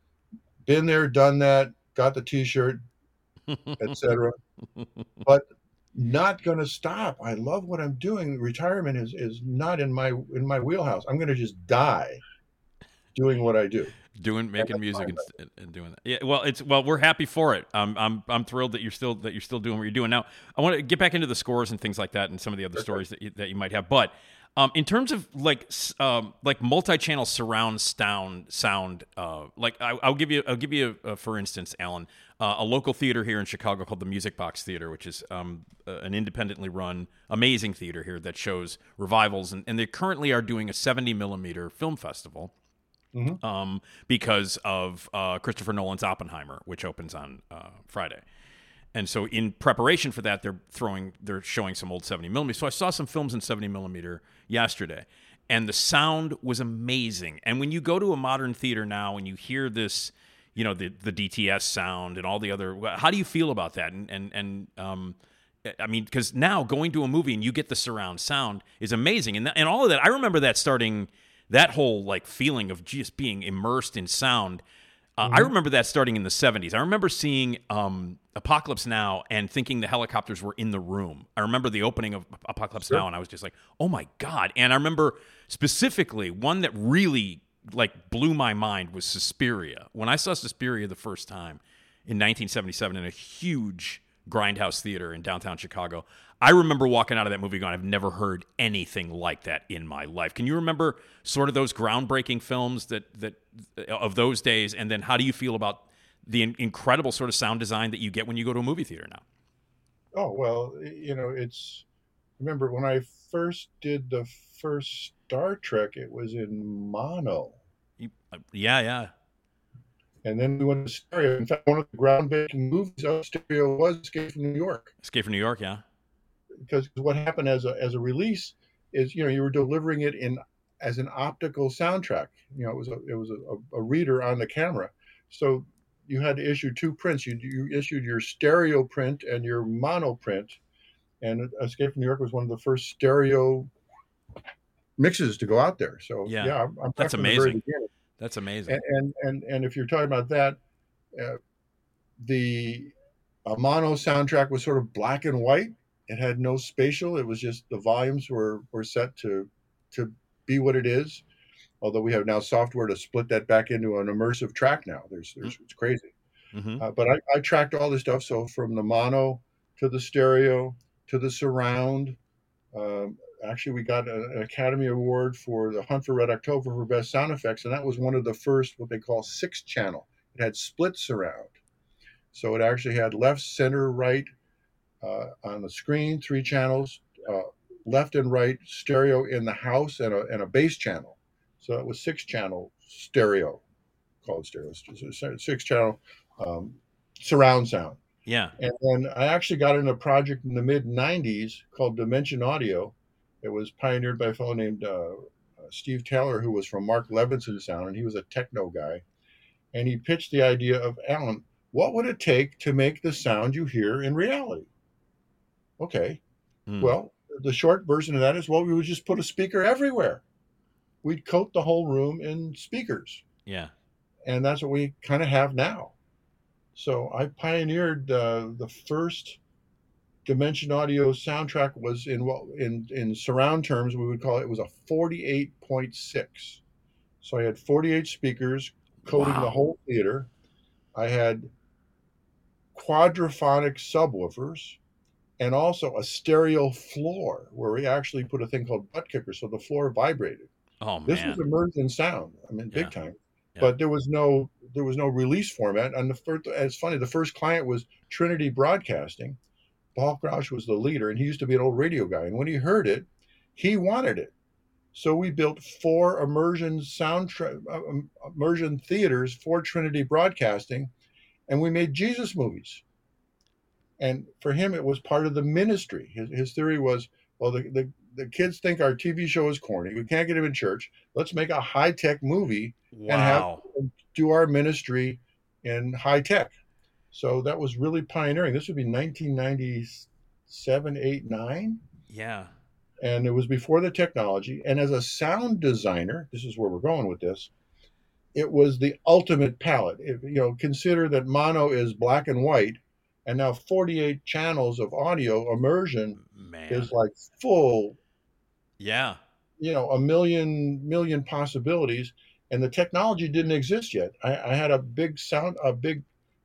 been there, done that. Got the T-shirt. (laughs) etc. but not going to stop. I love what I'm doing. Retirement is is not in my in my wheelhouse. I'm going to just die doing what I do. Doing making music and, and doing that. Yeah, well, it's well, we're happy for it. I'm I'm I'm thrilled that you're still that you're still doing what you're doing. Now, I want to get back into the scores and things like that, and some of the other stories that you, that you might have. But um, in terms of like um, like multi-channel surround sound sound, uh, like I, I'll give you I'll give you a, for instance, Alan, uh, a local theater here in Chicago called the Music Box Theater, which is um, uh, an independently run, amazing theater here that shows revivals, and, and they currently are doing a 70 millimeter film festival um, because of uh, Christopher Nolan's Oppenheimer, which opens on uh, Friday. And so, in preparation for that, they're throwing, they're showing some old 70 millimeter. So I saw some films in 70 millimeter yesterday, and the sound was amazing. And when you go to a modern theater now and you hear this, you know, the the DTS sound and all the other, how do you feel about that? And and and um, I mean, because now going to a movie and you get the surround sound is amazing, and th- and all of that. I remember that starting that whole like feeling of just being immersed in sound. Uh, I remember that starting in the 70s. I remember seeing um, Apocalypse Now and thinking the helicopters were in the room. I remember the opening of Apocalypse Now and I was just like, "Oh my god." And I remember specifically one that really like blew my mind was Suspiria. When I saw Suspiria the first time in 1977 in a huge grindhouse theater in downtown Chicago. I remember walking out of that movie going, I've never heard anything like that in my life. Can you remember sort of those groundbreaking films that that of those days? And then how do you feel about the in- incredible sort of sound design that you get when you go to a movie theater now? Oh well, you know, it's remember when I first did the first Star Trek, it was in mono. You, uh, yeah, yeah. And then we went to stereo. In fact, one of the groundbreaking movies of stereo was Escape from New York. Escape from New York, yeah. Because what happened as a as a release is, you know, you were delivering it in as an optical soundtrack. You know, it was a it was a, a reader on the camera. So you had to issue two prints. You you issued your stereo print and your mono print. And Escape from New York was one of the first stereo mixes to go out there. So Yeah. yeah, I'm, I'm That's back from the very amazing. That's amazing. And, and and and if you're talking about that, uh, the a mono soundtrack was sort of black and white. It had no spatial. It was just the volumes were were set to to be what it is. Although we have now software to split that back into an immersive track now. There's there's it's crazy. hmm Uh, but I, I tracked all this stuff. So from the mono to the stereo to the surround. Um, actually, we got a- an Academy Award for the Hunt for Red October for best sound effects, and that was one of the first what they call six channel. It had split surround, so it actually had left, center, right uh, on the screen, three channels, uh, left and right stereo in the house, and a and a bass channel. So it was six channel stereo, called stereo, six channel um, surround sound. Yeah. And then I actually got in a project in the mid 90s called Dimension Audio. It was pioneered by a fellow named uh, uh, Steve Taylor, who was from Mark Levinson Sound, and he was a techno guy. And he pitched the idea of Alan, what would it take to make the sound you hear in reality? Okay. Mm. Well, the short version of that is well, we would just put a speaker everywhere. We'd coat the whole room in speakers yeah. and that's what we kind of have now. So I pioneered uh, the first Dimension Audio soundtrack was in what in in surround terms we would call it, it was a 48.6. So I had 48 speakers coating Wow. the whole theater. I had quadraphonic subwoofers and also a stereo floor where we actually put a thing called butt kicker so the floor vibrated. Oh man, This was immersion sound. I mean, big Yeah. time. Yeah. But there was no there was no release format. And the first, it's funny. The first client was Trinity Broadcasting. Paul Crouch was the leader, and he used to be an old radio guy. And when he heard it, he wanted it. So we built four immersion sound tra- uh, um, immersion theaters for Trinity Broadcasting, and we made Jesus movies. And for him, it was part of the ministry. His, his theory was, well, the, the the kids think our TV show is corny. We can't get them in church. Let's make a high tech movie and have wow. do our ministry in high tech. So that was really pioneering. This would be 1997, 8, 9. Yeah. And it was before the technology. And as a sound designer, this is where we're going with this, it was the ultimate palette. If, you know, consider that mono is black and white, and now 48 channels of audio immersion Man. is like full yeah. you know a million million possibilities and the technology didn't exist yet i, I had a big sound a big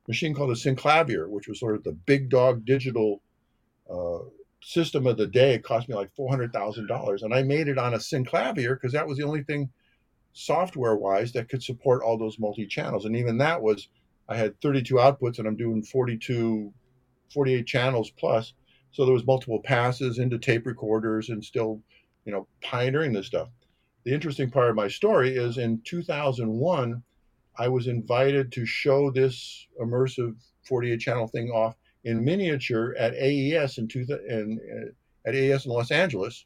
machine called a synclavier which was sort of the big dog digital uh, system of the day it cost me like $400000 and i made it on a synclavier because that was the only thing software wise that could support all those multi channels and even that was i had 32 outputs and i'm doing 42 48 channels plus so there was multiple passes into tape recorders and still you know, pioneering this stuff. The interesting part of my story is in 2001, I was invited to show this immersive 48 channel thing off in miniature at AES in, two, in uh, at AES in Los Angeles.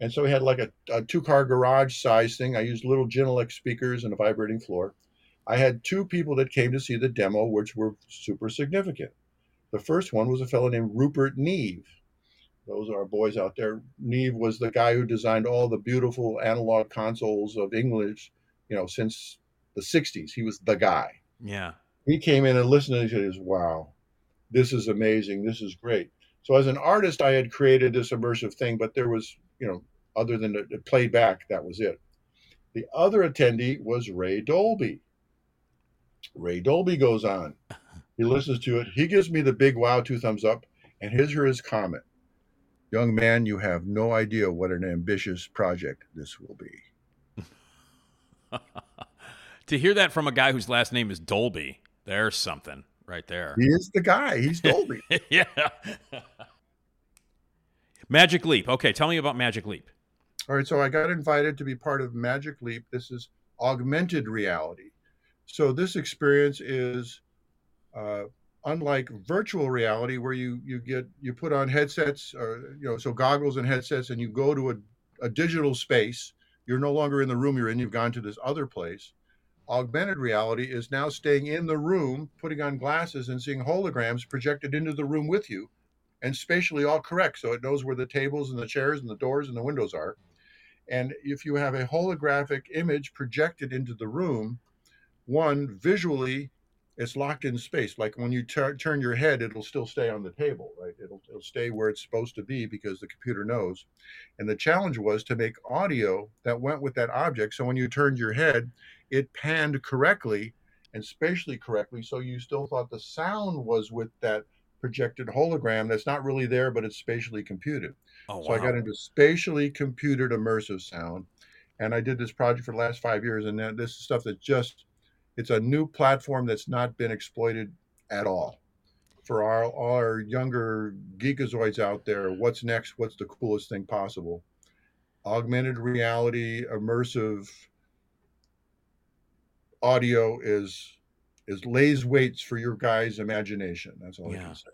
And so we had like a, a two car garage size thing. I used little Genelec speakers and a vibrating floor. I had two people that came to see the demo, which were super significant. The first one was a fellow named Rupert Neve those are boys out there. Neve was the guy who designed all the beautiful analog consoles of English, you know, since the 60s. He was the guy. Yeah. He came in and listened and he said, wow, this is amazing. This is great. So as an artist, I had created this immersive thing, but there was, you know, other than it played back, that was it. The other attendee was Ray Dolby. Ray Dolby goes on. He listens to it. He gives me the big wow, two thumbs up. And here's his comment Young man, you have no idea what an ambitious project this will be. (laughs) to hear that from a guy whose last name is Dolby, there's something right there. He is the guy. He's Dolby. (laughs) yeah. Magic Leap. Okay, tell me about Magic Leap. All right, so I got invited to be part of Magic Leap. This is augmented reality. So this experience is uh, unlike virtual reality where you you get you put on headsets or you know so goggles and headsets and you go to a, a digital space you're no longer in the room you're in you've gone to this other place. Augmented reality is now staying in the room putting on glasses and seeing holograms projected into the room with you and spatially all correct so it knows where the tables and the chairs and the doors and the windows are. And if you have a holographic image projected into the room one visually it's locked in space. Like when you tur- turn your head, it'll still stay on the table, right? It'll, it'll stay where it's supposed to be because the computer knows. And the challenge was to make audio that went with that object. So when you turned your head, it panned correctly and spatially correctly. So you still thought the sound was with that projected hologram that's not really there, but it's spatially computed. Oh, wow. So I got into spatially computed immersive sound. And I did this project for the last five years. And then this is stuff that just it's a new platform that's not been exploited at all. For our our younger geekazoids out there, what's next? What's the coolest thing possible? Augmented reality, immersive audio is is lays weights for your guys' imagination. That's all I Yeah. can say.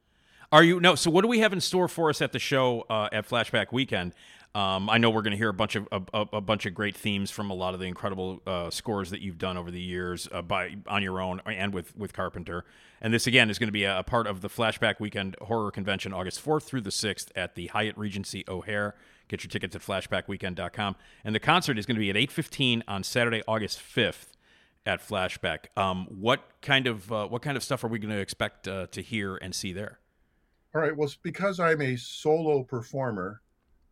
Are you no? So what do we have in store for us at the show uh, at Flashback Weekend? Um, I know we're going to hear a bunch of a, a, bunch of great themes from a lot of the incredible uh, scores that you've done over the years uh, by on your own and with with Carpenter. And this again is going to be a, a part of the Flashback Weekend Horror Convention, August fourth through the sixth at the Hyatt Regency O'Hare. Get your tickets at flashbackweekend.com. And the concert is going to be at eight fifteen on Saturday, August fifth at Flashback. Um, what kind of uh, what kind of stuff are we going to expect uh, to hear and see there? All right. Well, because I'm a solo performer,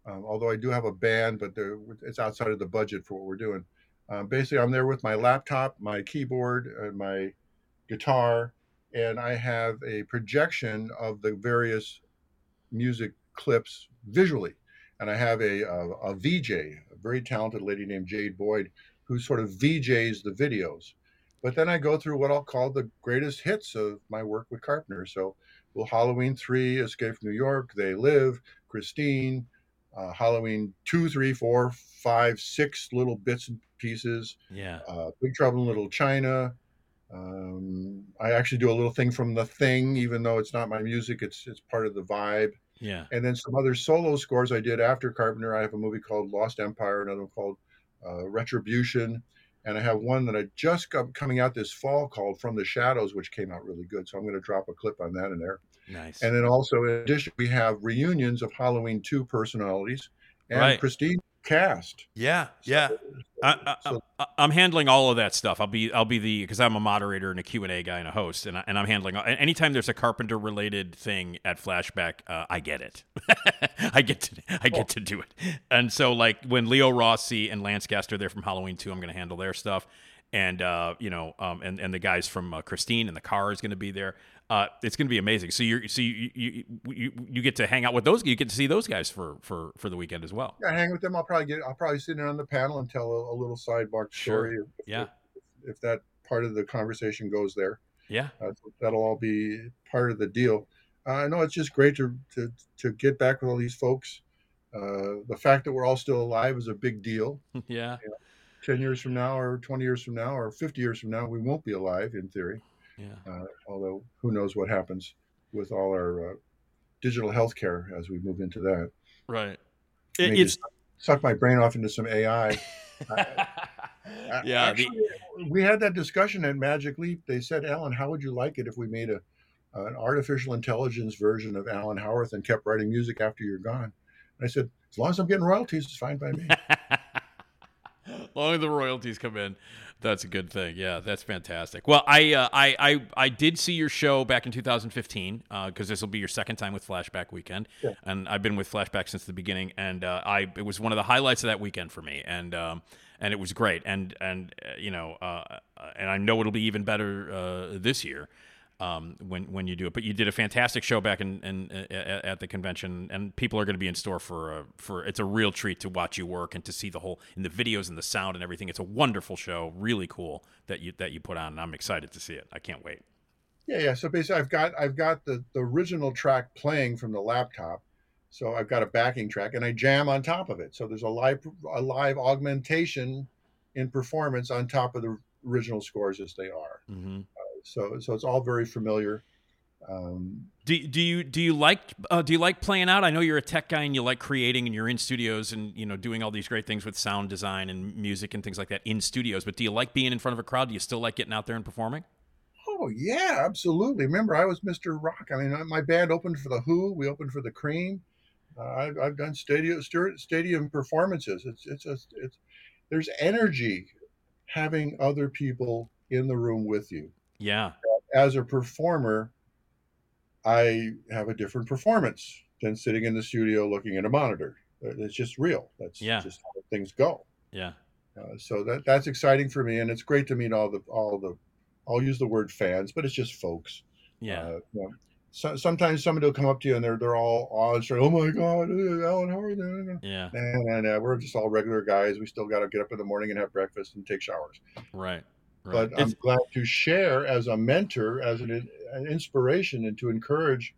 um, although I do have a band, but it's outside of the budget for what we're doing. Um, basically, I'm there with my laptop, my keyboard, and my guitar, and I have a projection of the various music clips visually. And I have a, a, a VJ, a very talented lady named Jade Boyd, who sort of VJs the videos. But then I go through what I'll call the greatest hits of my work with Carpenter. So well, Halloween 3, Escape from New York, They Live, Christine, uh, Halloween 2, 3, 4, 5, 6 little bits and pieces, Yeah. uh, Big Trouble in Little China. Um, I actually do a little thing from The Thing, even though it's not my music, it's, it's part of the vibe. Yeah. And then some other solo scores I did after Carpenter. I have a movie called Lost Empire, another one called uh, Retribution. And I have one that I just got coming out this fall called From the Shadows, which came out really good. So I'm going to drop a clip on that in there. Nice. And then also, in addition, we have reunions of Halloween 2 personalities and Right. Christine cast. Yeah, yeah. I, So- I'm handling all of that stuff. I'll be I'll be the because I'm a moderator and a Q and A guy and a host, and I, and I'm handling anytime there's a Carpenter related thing at Flashback, uh, I get it. (laughs) I get to I get to do it. And so like when Leo Rossi and Lance Guest are there from Halloween two, I'm going to handle their stuff, and uh, you know, um, and and the guys from uh, Christine and the car is going to be there. Uh, it's going to be amazing. So you're so you, you you you get to hang out with those. You get to see those guys for for for the weekend as well. Yeah, hang with them. I'll probably get. I'll probably sit in on the panel and tell a, a little sidebar Sure. story. If, Yeah. If, if that part of the conversation goes there, Yeah. uh, that'll all be part of the deal. Uh, know it's just great to, to to get back with all these folks. Uh, the fact that we're all still alive is a big deal. (laughs) Yeah. Ten years from now, or twenty years from now, or fifty years from now, we won't be alive in theory. Yeah. Uh, although who knows what happens with all our uh, digital healthcare as we move into that. Right. it, it's suck my brain off into some AI. (laughs) yeah. Actually, we had that discussion at Magic Leap. They said, Alan, how would you like it if we made a an artificial intelligence version of Alan Howarth and kept writing music after you're gone? And I said, as long as I'm getting royalties, it's fine by me. (laughs) (laughs) long as the royalties come in, that's a good thing. Yeah, that's fantastic. Well, I uh, I, I I did see your show back in 2015 because this will be your second time with Flashback Weekend, Yeah. and I've been with Flashback since the beginning, and uh, I it was one of the highlights of that weekend for me, and um, and it was great, and and uh, you know, uh, and I know it'll be even better uh, this year. Um, when when you do it. But you did a fantastic show back in, in, at, at the convention, and people are going to be in store for a, for. It's a real treat to watch you work and to see the whole in the videos and the sound and everything. It's a wonderful show, really cool that you that you put on, and I'm excited to see it. I can't wait. Yeah, yeah. So basically, I've got I've got the the original track playing from the laptop, so I've got a backing track, and I jam on top of it. So there's a live a live augmentation in performance on top of the original scores as they are. hmm So so it's all very familiar. Um, Do, do you do you like uh, do you like playing out? I know you're a tech guy and you like creating and you're in studios and you know doing all these great things with sound design and music and things like that in studios. But do you like being in front of a crowd? Do you still like getting out there and performing? oh yeah, absolutely. Remember, I was Mr. Rock. I mean, my band opened for the Who. We opened for the Cream. Uh, I've, I've done stadium stadium performances. It's it's a, it's there's energy having other people in the room with you. Yeah, as a performer, I have a different performance than sitting in the studio looking at a monitor. It's just real. That's Yeah. just how things go. yeah, Uh, so that that's exciting for me, and it's great to meet all the all the. I'll use the word fans, but it's just folks. yeah. Uh, you know, so, sometimes somebody will come up to you and they're they're all awed, and oh my god, uh, Alan Howarth, uh, yeah, and, and uh, we're just all regular guys. We still got to get up in the morning and have breakfast and take showers. right, right. but I'm glad to share as a mentor, as an, an inspiration, and to encourage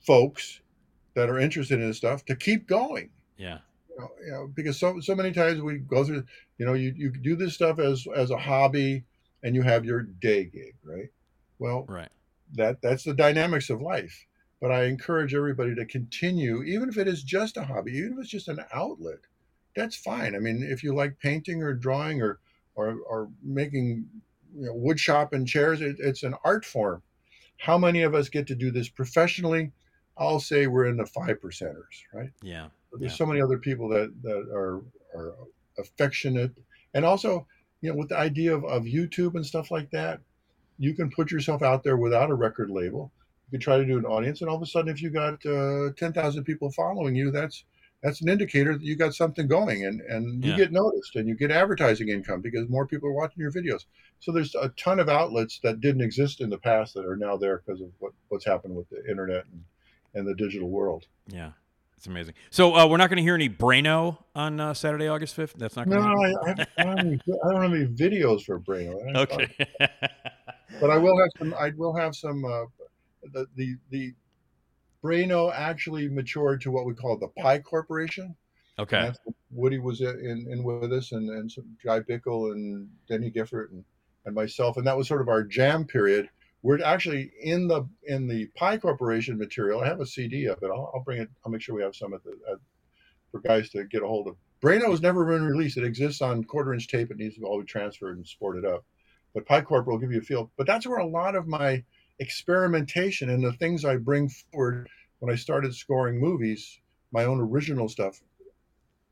folks that are interested in this stuff to keep going. yeah, You know, you know, because so so many times we go through, you know, you, you do this stuff as as a hobby, and you have your day gig, right? Well, right. that that's the dynamics of life. But I encourage everybody to continue, even if it is just a hobby, even if it's just an outlet. That's fine. I mean, if you like painting or drawing or or, or making you know, wood shop and chairs, it, it's an art form. How many of us get to do this professionally? I'll say we're in the five percenters, right? Yeah, There's Yeah. so many other people that that are are affectionate, and also, you know, with the idea of, of YouTube and stuff like that, you can put yourself out there without a record label. You can try to do an audience, and all of a sudden, if you got uh, ten thousand people following you, that's that's an indicator that you got something going, and and you Yeah. get noticed, and you get advertising income because more people are watching your videos. So there's a ton of outlets that didn't exist in the past that are now there because of what, what's happened with the internet and, and the digital world. yeah. It's amazing. So uh, we're not going to hear any Braino on uh, Saturday, August fifth. That's not No, going to I, I, I, don't have any, I don't have any videos for Braino. Okay. but I will have some. I will have some. Uh, the the the Braino actually matured to what we call the Pi Corporation. okay. Woody was in, in with us, and and some Guy Bickle and Denny Gifford and, and myself, and that was sort of our jam period. We're actually in the in the Pi Corporation material. I have a CD of it. I'll, I'll bring it. I'll make sure we have some at the at, for guys to get a hold of. Braino has never been released. It exists on quarter inch tape. It needs to all be transferred and sported up. But Pi Corp will give you a feel. But that's where a lot of my experimentation and the things I bring forward when I started scoring movies my own original stuff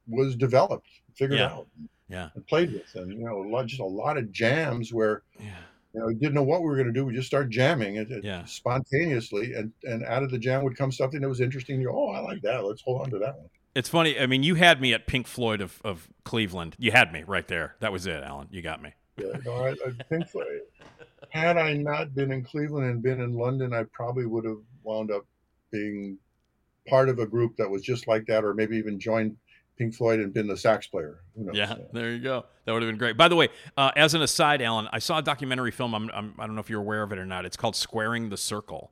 was developed, figured Yeah. out, Yeah. and played with, and you know, a lot, just a lot of jams where Yeah. you know, we didn't know what we were going to do. We just started jamming it, it Yeah. spontaneously, and and out of the jam would come something that was interesting. You go, oh, I like that. Let's hold on to that one. It's funny. I mean, you had me at Pink Floyd of, of Cleveland. You had me right there. That was it, Alan. You got me. Yeah, no, I, I think so. Had I not been in Cleveland and been in London, I probably would have wound up being part of a group that was just like that, or maybe even joined Pink Floyd and been the sax player. Who knows? Yeah, there you go. That would have been great. By the way, uh, as an aside, Alan, I saw a documentary film. I'm, I'm, I don't know if you're aware of it or not. It's called Squaring the Circle.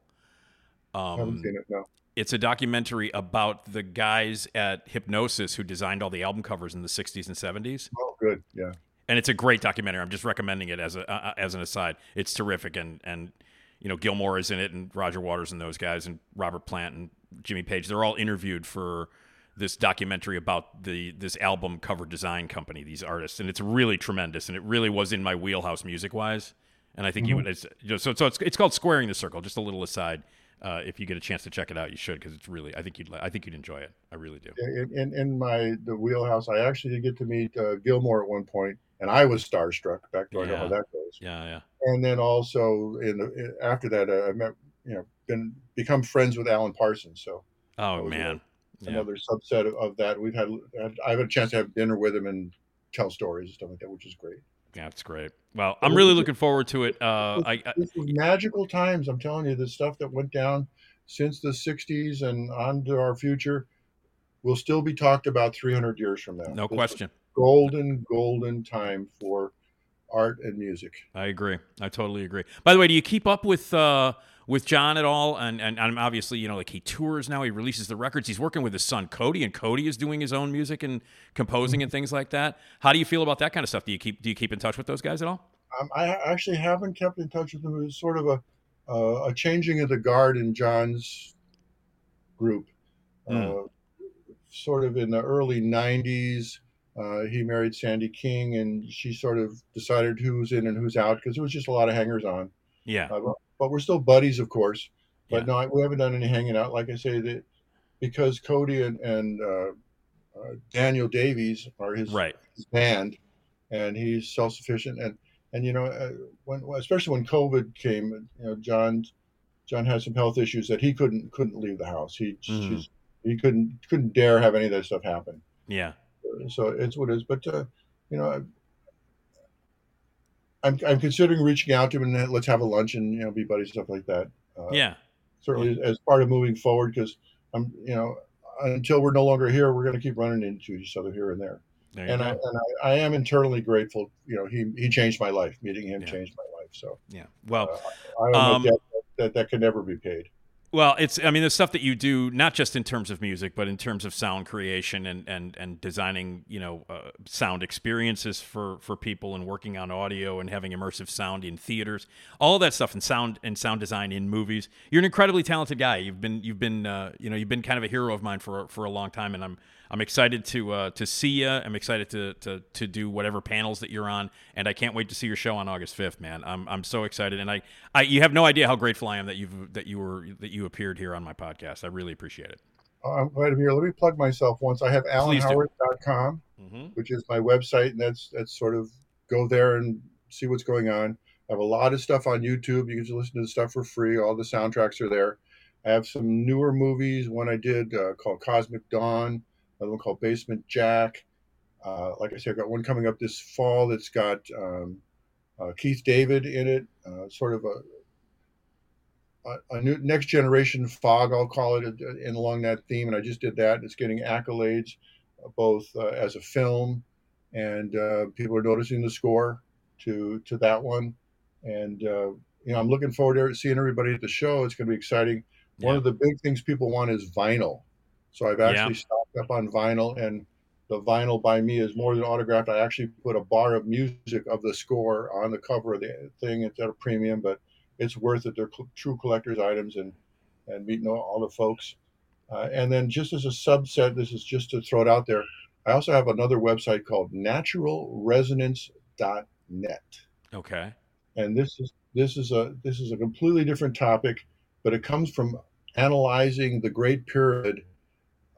I haven't Um, seen it. No. it's a documentary about the guys at Hipgnosis who designed all the album covers in the 60s and 70s. Oh, good. Yeah. And it's a great documentary. I'm just recommending it as a uh, as an aside. It's terrific, and and you know Gilmour is in it, and Roger Waters and those guys, and Robert Plant and Jimmy Page. They're all interviewed for this documentary about the this album cover design company, these artists, and it's really tremendous, and it really was in my wheelhouse music wise. And I think you would. It's, you know, so so it's it's called Squaring the Circle. Just a little aside. Uh, if you get a chance to check it out, you should because it's really. I think you'd. I think you'd enjoy it. I really do. In, in, in my the wheelhouse, I actually did get to meet uh, Gilmour at one point, and I was starstruck. Back to I know how that goes. Yeah, yeah. And then also in after that, uh, I met you know been become friends with Alan Parsons. So Oh man. Yeah. another subset of, of that. We've had, I've had a chance to have dinner with him and tell stories and stuff like that, which is great. Yeah, it's great. Well, I'm really looking forward to it. Uh, I, I This was magical times. I'm telling you, the stuff that went down since the '60s and on to our future will still be talked about 300 years from now. no question. Golden, golden time for art and music. I agree. I totally agree. By the way, do you keep up with uh, with John at all? And, and and obviously, you know, like he tours now. He releases the records. He's working with his son Cody, and Cody is doing his own music and composing and things like that. How do you feel about that kind of stuff? Do you keep do you keep in touch with those guys at all? Um, I actually haven't kept in touch with them. It was sort of a uh, a changing of the guard in John's group. Mm. Uh, sort of in the early '90s, uh, he married Sandy King, and she sort of decided who's in and who's out because there was just a lot of hangers on. Yeah. Uh, but, but we're still buddies, of course. But Yeah. no, I, we haven't done any hanging out. Like I say, that because Cody and, and uh, uh, Daniel Davies are his, Right. his band, and he's self sufficient. And and you know, uh, when especially when COVID came, you know, John John had some health issues that he couldn't couldn't leave the house. He just, he couldn't couldn't dare have any of that stuff happen. Yeah. So it's what it is. But uh, you know. I'm, I'm considering reaching out to him and let's have a lunch and you know be buddies stuff like that. Uh, Yeah. certainly as part of moving forward because I'm you know until we're no longer here we're going to keep running into each other here and there There and I, and I, I am internally grateful you know he he changed my life meeting him Yeah. changed my life so Yeah. Well, I don't Um, know that, that that can never be paid Well, it's I mean the stuff that you do not just in terms of music, but in terms of sound creation and and and designing, you know, uh, sound experiences for for people and working on audio and having immersive sound in theaters, all that stuff and sound and sound design in movies. You're an incredibly talented guy. You've been you've been uh, you know you've been kind of a hero of mine for for a long time, and I'm I'm excited to uh, to see you. I'm excited to, to to do whatever panels that you're on, and I can't wait to see your show on August 5th, man. I'm I'm so excited, and I, I you have no idea how grateful I am that you've that you were that you appeared here on my podcast. I really appreciate it. Uh, I'm glad to be here let me plug myself once I have alanhowarth.com Mm-hmm. which is my website and that's that's sort of go there and see what's going on I have a lot of stuff on YouTube. You can just listen to the stuff for free. All the soundtracks are there. I have some newer movies. One I did uh, called Cosmic Dawn. Another one called Basement Jack. Uh, like I said, I've got one coming up this fall that's got um, uh, Keith David in it. Uh, sort of a a, a new next generation fog, I'll call it, uh, in along that theme. And I just did that. It's getting accolades uh, both uh, as a film and uh, people are noticing the score to to that one. And uh, you know, I'm looking forward to seeing everybody at the show. It's going to be exciting. One of the big things people want is vinyl. So I've actually stocked up on vinyl, and the vinyl by me is more than autographed. I actually put a bar of music of the score on the cover of the thing. It's at a premium, but it's worth it. They're cl- true collector's items, and and meeting all, all the folks. Uh, and then just as a subset, this is just to throw it out there. I also have another website called naturalresonance.net Okay. and this is this is a this is a completely different topic, but it comes from analyzing the Great Pyramid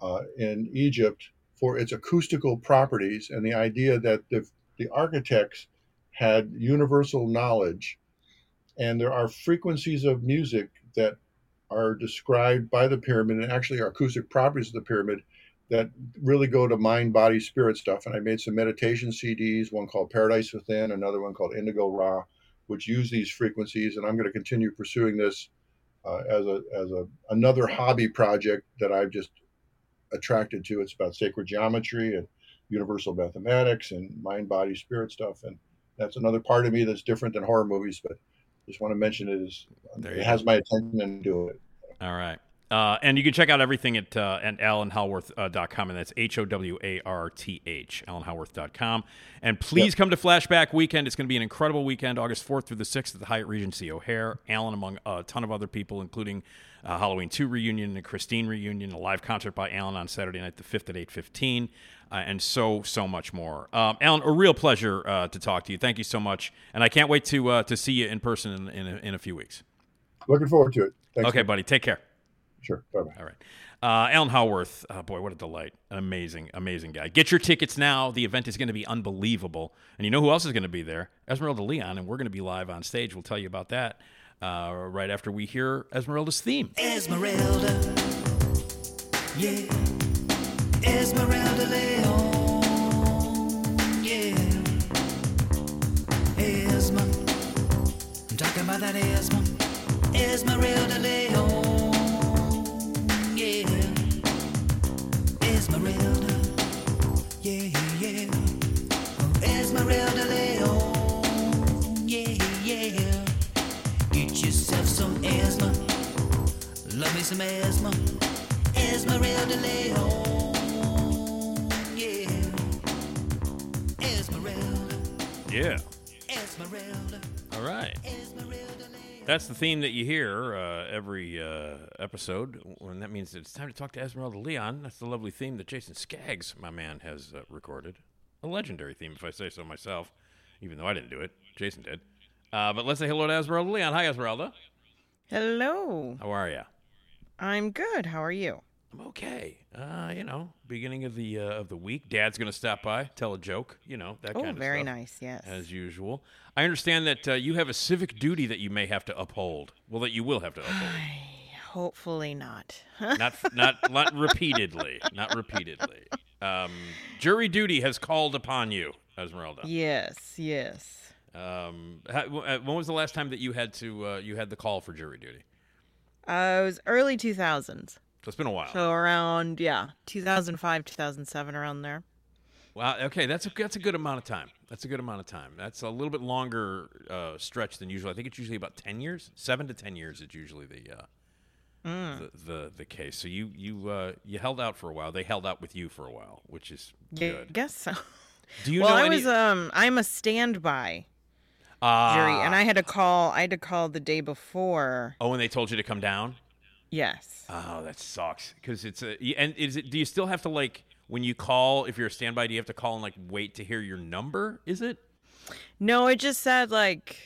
uh, in Egypt for its acoustical properties and the idea that the, the architects had universal knowledge. And there are frequencies of music that are described by the pyramid and actually are acoustic properties of the pyramid that really go to mind, body, spirit stuff. And I made some meditation CDs, one called Paradise Within, another one called Indigo Ra, which use these frequencies. And I'm going to continue pursuing this uh, as a as a another hobby project that I've just attracted to. It's about sacred geometry and universal mathematics and mind, body, spirit stuff. And that's another part of me that's different than horror movies, but just want to mention it is it has my attention and do it. All right. Uh, and you can check out everything at uh, at alanhowarth.com, and that's H O W A R T H, alanhowarth.com. And please come to Flashback Weekend. It's going to be an incredible weekend, August 4th through the 6th at the Hyatt Regency O'Hare. Alan, among a ton of other people, including uh, Halloween 2 reunion, a Christine reunion, a live concert by Alan on Saturday night, the 5th at 8.15, uh, and so, so much more. Um, Alan, a real pleasure uh, to talk to you. Thank you so much. And I can't wait to, uh, to see you in person in, in, a, in a few weeks. Looking forward to it. Thanks. Okay, buddy. Take care. Sure. Bye bye. All right. Uh, Alan Howarth, oh boy, what a delight. An amazing, amazing guy. Get your tickets now. The event is going to be unbelievable. And you know who else is going to be there? Esmeralda Leon, and we're going to be live on stage. We'll tell you about that uh, right after we hear Esmeralda's theme. Esmeralda, yeah. Esmeralda Leon, yeah. Esma, I'm talking about that Esma. Esmeralda Leon, Love me some Esma. Esmeralda Leon. Yeah. Esmeralda. Yeah. Esmeralda. All right. Esmeralda That's the theme that you hear uh, every uh, episode. And that means that it's time to talk to Esmeralda Leon. That's the lovely theme that Jason Skaggs, my man, has uh, recorded. A legendary theme, if I say so myself, even though I didn't do it. Jason did. Uh, but let's say hello to Esmeralda Leon. Hi, Esmeralda. Hello. How are you? I'm good. How are you? I'm okay. Uh, you know, beginning of the uh, of the week. Dad's gonna stop by, tell a joke. You know that Oh, kind of thing. Oh, very stuff. nice. Yes. As usual. I understand that uh, you have a civic duty that you may have to uphold. Well, that you will have to uphold. (sighs) Hopefully not. (laughs) not not not repeatedly. Not repeatedly. Um, jury duty has called upon you, Esmeralda. yes. Yes. Um, uh, when was the last time that you had to uh, you had the call for jury duty? Uh, it was early 2000s. So it's been a while. So around yeah, 2005, 2007, around there. Wow. Okay, that's a that's a good amount of time. That's a good amount of time. That's a little bit longer uh, stretch than usual. I think it's usually about ten years, seven to ten years. It's usually the uh, Mm. the, the the case. So you you uh, you held out for a while. They held out with you for a while, which is Yeah, good. guess so. Do you know? well, know I any? was um, I'm a standby jury, and Ah. I had to call. I had to call the day before. oh, and they told you to come down. Yes. Oh, that sucks. Because it's a and is it? Do you still have to like when you call if you're a standby? Do you have to call and like wait to hear your number? Is it? No, it just said like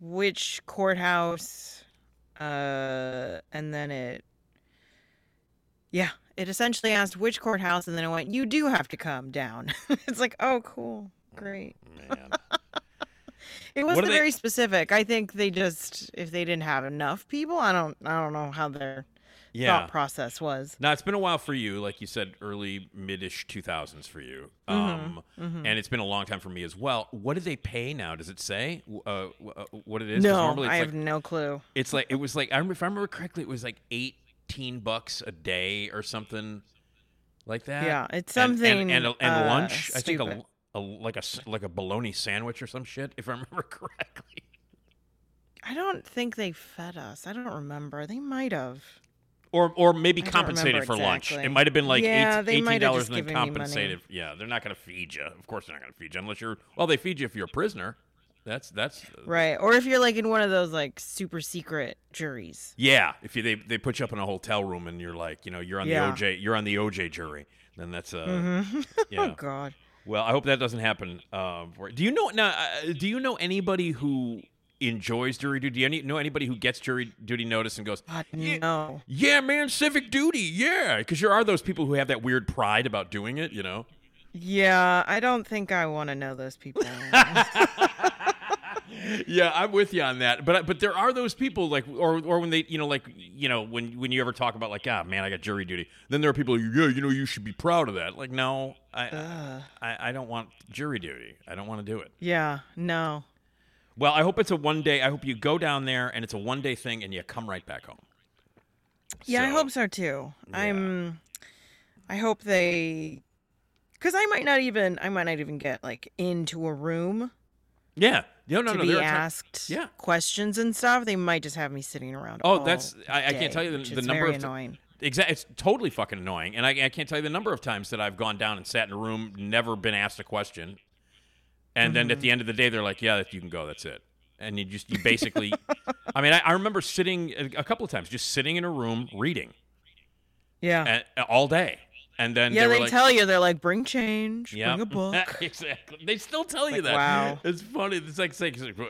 which courthouse, uh, and then it, yeah, it essentially asked which courthouse, and then it went, you do have to come down. (laughs) it's like, oh, cool, great. Man. It wasn't they- very specific. I think they just, if they didn't have enough people, I don't, I don't know how their yeah. thought process was. Now it's been a while for you, like you said, early mid-ish two thousands for you, um, Mm-hmm, and it's been a long time for me as well. What do they pay now? Does it say uh, uh, what it is? No, I like, have no clue. It's like it was like I remember, if I remember correctly, it was like eighteen bucks a day or something like that. Yeah, it's And- and something, and, and, uh, lunch. I think a, a like a like a bologna sandwich or some shit, if I (laughs) remember correctly. I don't think they fed us. I don't remember. They might have. Or or maybe compensated for lunch. It might have been like Yeah, eight, they eighteen might have dollars and then given me money. compensated. Yeah, they're not going to feed you. Of course, they're not going to feed you unless you're. Well, they feed you if you're a prisoner. That's that's Right. Or if you're like in one of those like super secret juries. Yeah, if you, they they put you up in a hotel room and you're like, you know, you're on Yeah. the OJ, you're on the OJ jury, then that's uh, Mhm. (laughs) yeah. Oh God. Well, I hope that doesn't happen. Um, for, do you know now? Uh, do you know anybody who enjoys jury duty? Do you any, know anybody who gets jury duty notice and goes, God, yeah, no. yeah, man, civic duty, yeah? Because there are those people who have that weird pride about doing it, you know? Yeah, I don't think I want to know those people. (laughs) yeah, I'm with you on that. But but there are those people like, or or when they, you know, like you know, when when you ever talk about like, ah, man, I got jury duty. Then there are people, yeah, you know, you should be proud of that. Like, no, I I, I don't want jury duty. I don't want to do it. yeah, no. Well, I hope it's a one day. I hope you go down there and it's a one day thing, and you come right back home. Yeah, I hope so too. Yeah. I'm. I hope they, because I might not even. I might not even get like into a room Yeah, no, no, to no. be there are ti- asked Yeah. questions and stuff. They might just have me sitting around. Oh, that's I, I day, can't tell you the, the number very of annoying. Exactly, it's totally fucking annoying, and I, I can't tell you the number of times that I've gone down and sat in a room, never been asked a question, and then Mm-hmm. at the end of the day, they're like, "Yeah, you can go. That's it." And you just you basically, (laughs) I mean, I, I remember sitting a, a couple of times, just sitting in a room reading Yeah. all day, and then yeah, they, they, like, tell you they're like, bring change, Yeah, bring a book. (laughs) exactly. They still tell you Like, that. wow. it's funny. It's like,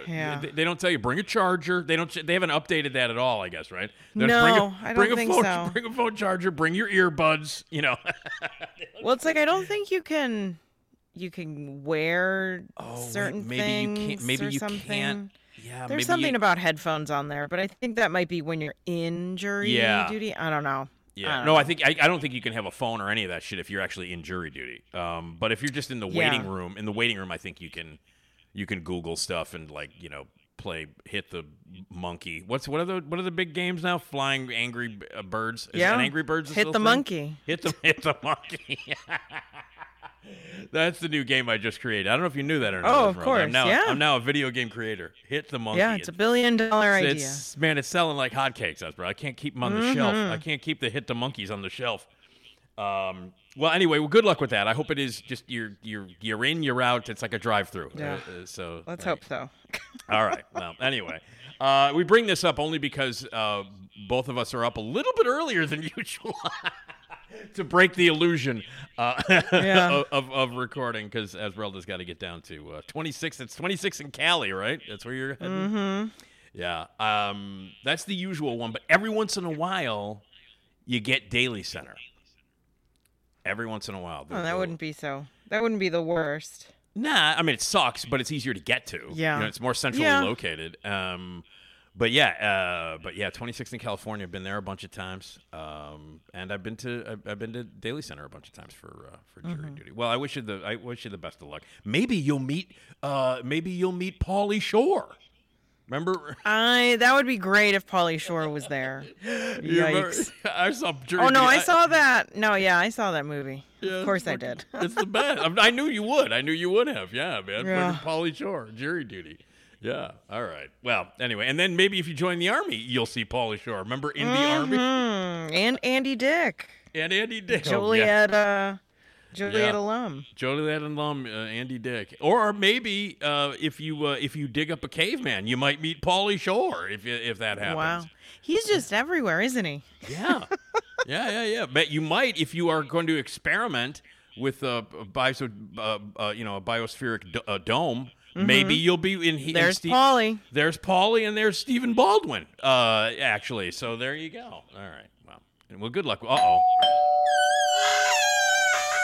Yeah. they, they don't tell you bring a charger. They don't. They haven't updated that at all. I guess right. They're, No, bring a, I don't bring a think phone, so. (laughs) Bring a phone charger. Bring your earbuds. You know. (laughs) Well, it's like I don't think you can, you can wear Oh, certain maybe you things can't- maybe or you something. can't- yeah. There's something you, about headphones on there, but I think that might be when you're in jury Yeah. duty. I don't know. Yeah. don't No, know. I think I, I don't think you can have a phone or any of that shit if you're actually in jury duty. Um, but if you're just in the Yeah. waiting room, in the waiting room, I think you can, you can Google stuff and like you know play hit the monkey. What's what are the what are the big games now? Flying angry uh, birds. Is Yeah. an angry birds. Hit the thing? monkey. Hit the (laughs) hit the monkey. (laughs) That's the new game I just created. I don't know if you knew that or not. Oh, of Esmeralda. I'm course, now, yeah. I'm now a video game creator. Hit the monkey. Yeah, it's a billion dollar idea. It's man, it's selling like hotcakes, bro. I can't keep them on the shelf. I can't keep the hit the monkeys on the shelf. Um. Well, anyway, well, good luck with that. I hope it is just you're you're you're in, you're out. It's like a drive-through. Yeah. Uh, uh, so Let's hope so. (laughs) All right. Well, anyway, uh, we bring this up only because uh, both of us are up a little bit earlier than (laughs) usual. (laughs) to break the illusion uh, (laughs) Yeah. of, of, recording, because Esmeralda's got to get down to uh, 26. It's 26 in Cali, right? That's where you're heading? Mm-hmm. Yeah, um, that's the usual one. But every once in a while, you get Daley Center. Every once in a while. Oh, that wouldn't be so. That wouldn't be the worst. Nah, I mean it sucks, but it's easier to get to. Yeah. you know, it's more centrally Yeah. located. Um, but yeah, uh, but yeah, 26th in California. I've been there a bunch of times, um, and I've been to I've, I've been to Daley Center a bunch of times for uh, for jury Mm-hmm. duty. Well, I wish you the I wish you the best of luck. Maybe you'll meet uh, maybe you'll meet Pauly Shore. Remember? I that would be great if Pauly Shore was there. (laughs) Yikes. (laughs) I saw jury Oh no, duty. I saw that. No, yeah, I saw that movie. Yeah, of course I did. it's the best. I, I knew you would. I knew you would have. Yeah, man. Yeah. Pauly Shore, jury duty. Yeah. All right. Well, anyway, and then maybe if you join the army, you'll see Pauly Shore. Remember in the army Hmm, and Andy Dick, and Andy Dick. Oh, yeah. Joliet, uh, Joliet Yeah. alum. Joliet alum uh, Andy Dick, or maybe uh, if you uh, if you dig up a caveman, you might meet Pauly Shore if if that happens. Wow, he's just everywhere, isn't he? Yeah, (laughs) yeah, yeah, yeah. But you might if you are going to experiment with a, bios, uh, uh, you know, a biospheric d- uh, dome. Maybe you'll be in. he- Mm-hmm. There's Ste- Pauly. There's Pauly and there's Stephen Baldwin. Uh, actually, so there you go. All right. Well, well, good luck. Uh oh.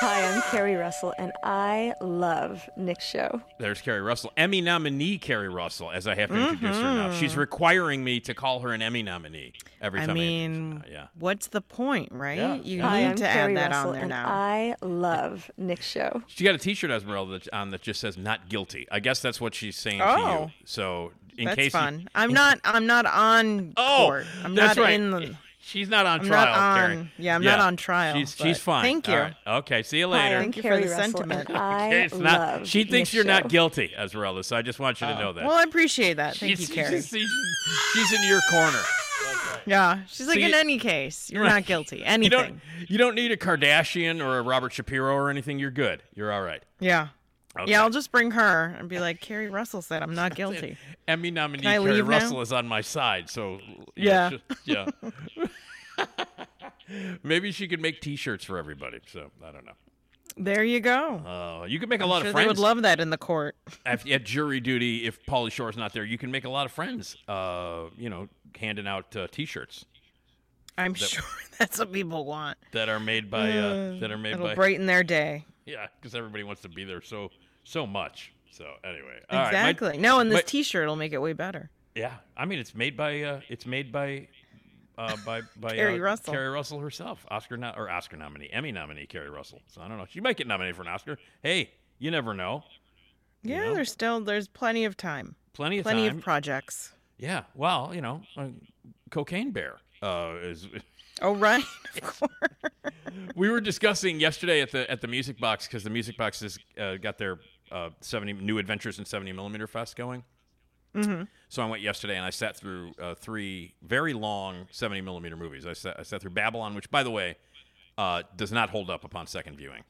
Hi, I'm Carrie Russell, and I love Nick's show. There's Carrie Russell, Emmy nominee Carrie Russell, as I have to introduce her now. She's requiring me to call her an Emmy nominee every Mm-hmm. I time. mean, introduce her now. yeah. what's the point, right? Yeah. You Hi, need I'm to Carrie add that Russell, on there and now. I love Nick's show. She got a T-shirt Esmeralda that, on that just says "Not Guilty." I guess that's what she's saying to Oh. you. So in That's case you- fun. I'm not. I'm not on oh, court. I'm that's not right. in the. She's not on I'm trial. not Carrie. on- yeah, I'm not on trial, She's she's fine. thank you. right. Okay. See you later. I'm Thank you for the Russell, sentiment. I Okay, (laughs) it's not. love She thinks you're not show. guilty, Esmeralda. So I just want you to oh. know that. Well, I appreciate that. Thank she's, you, Carrie. She's, she's, she's in your corner. yeah, she's like, See, in any case, you're Right. not guilty. Anything. You don't. You don't need a Kardashian or a Robert Shapiro or anything. You're good. You're all right. Yeah. Okay. Yeah, I'll just bring her and be like, Carrie Russell said I'm not guilty. (laughs) Emmy nominee Carrie leave now? Russell is on my side, so Yeah. she- (laughs) yeah. (laughs) Maybe she could make T-shirts for everybody. So I don't know. There you go. Uh, you can make a I'm lot sure of they would love that in the court. at, at jury duty. If Pauly Shore's not there, you can make a lot of friends. Uh, you know, handing out uh, T-shirts I'm sure that's what people want. that are made by uh, that are made It'll by brighten their day. yeah, because everybody wants to be there so so much. So anyway, all right, my- Exactly. no, and this my- T-shirt will make it way better. Yeah, I mean it's made by uh, it's made by uh, by (laughs) by Carrie uh, Russell. Carrie Russell herself, Oscar no- or Oscar nominee, Emmy nominee Carrie Russell. So I don't know, she might get nominated for an Oscar. Hey, you never know. Yeah, know? there's still there's plenty of time. Plenty of Plenty time. of projects. yeah, well, you know, uh, Cocaine Bear uh, is. (laughs) Oh right, (laughs) of course. we were discussing yesterday at the at the Music Box because the Music Box has uh, got their uh, seventy new adventures in seventy millimeter fest going. Mm-hmm. So I went yesterday and I sat through uh, three very long 70 millimeter movies. I sat, I sat through Babylon, which, by the way, uh, does not hold up upon second viewing.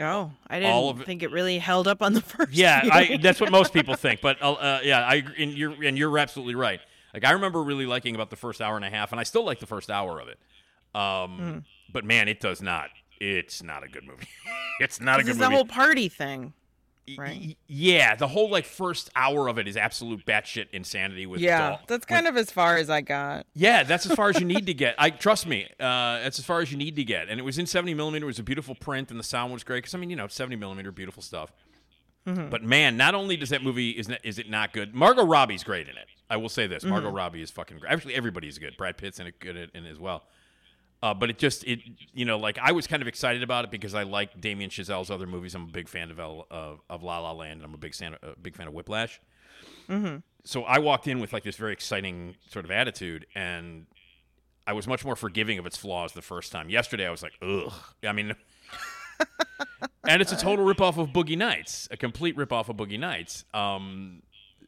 Oh, I didn't it- think it really held up on the (laughs) first. Yeah, I, that's what most people think. But (laughs) uh, uh, yeah, I agree- and you're and you're absolutely right. Like I remember really liking about the first hour and a half, and I still like the first hour of it. Um, Hmm. But man, it does not. It's not a good movie. (laughs) (laughs) it's not a good movie. the whole party thing. Right? y- Yeah, the whole like first hour of it is absolute batshit insanity with Yeah, doll- that's kind of as far as I got. Yeah, that's as far as you need (laughs) to get. I trust me. Uh, that's as far as you need to get. And it was in 70 millimeter. It was a beautiful print, and the sound was great. Because I mean, you know, 70 millimeter, beautiful stuff. But man, not only does that movie is not, is it not good? Margot Robbie's great in it. I will say this: Margot Robbie is fucking great. Actually, everybody's good. Brad Pitt's in it good in it as well. Uh, but it just it you know like I was kind of excited about it because I like Damien Chazelle's other movies. I'm a big fan of El, of, of La La Land. and I'm a big fan a big fan of Whiplash. So I walked in with like this very exciting sort of attitude, and I was much more forgiving of its flaws the first time. Yesterday, I was like, ugh. I mean, (laughs) and it's a total ripoff of Boogie Nights, a complete ripoff of Boogie Nights. Um,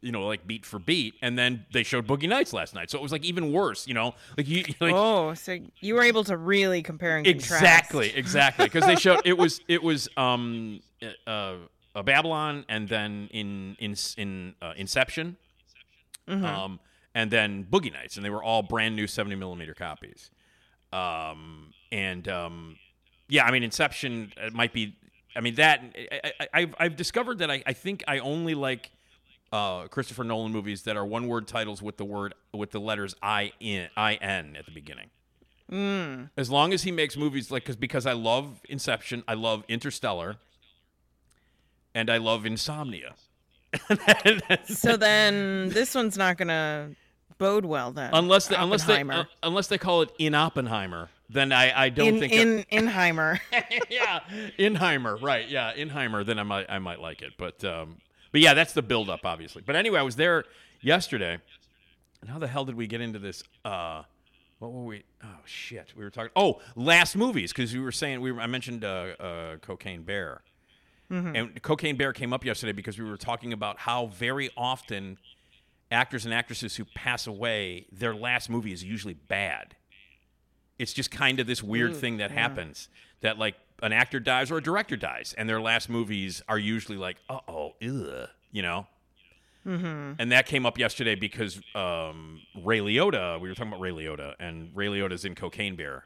you know, like beat for beat, and then they showed Boogie Nights last night, so it was like even worse. You know, (laughs) like you, like oh, so you were able to really compare and contrast. exactly, exactly, because they showed it was it was um uh, a Babylon, and then in in in uh, Inception, um, and then Boogie Nights, and they were all brand new seventy millimeter copies. Um, and um, yeah, I mean Inception it might be. I mean that I, I, I've I've discovered that I, I think I only like uh, Christopher Nolan movies that are one word titles with the word with the letters I in I N at the beginning. As long as he makes movies like because because I love Inception, I love Interstellar, and I love Insomnia. (laughs) So then this one's not gonna bode well then. unless they, unless they uh, unless they call it in Oppenheimer, then I, I don't in think in (laughs) Inheimer. yeah, Inheimer, right? Yeah, Inheimer. Then I might I might like it, but um, but yeah, that's the build up, obviously. But anyway, I was there yesterday. And how the hell did we get into this? Uh, what were we? Oh shit, we were talking. Oh, last movies because we were saying we were, I mentioned uh, uh, Cocaine Bear, and Cocaine Bear came up yesterday because we were talking about how very often actors and actresses who pass away, their last movie is usually bad. It's just kind of this weird thing that happens that like an actor dies or a director dies, and their last movies are usually like, uh oh, you know. Mm-hmm. And that came up yesterday because um, Ray Liotta. We were talking about Ray Liotta, and Ray Liotta's in Cocaine Bear.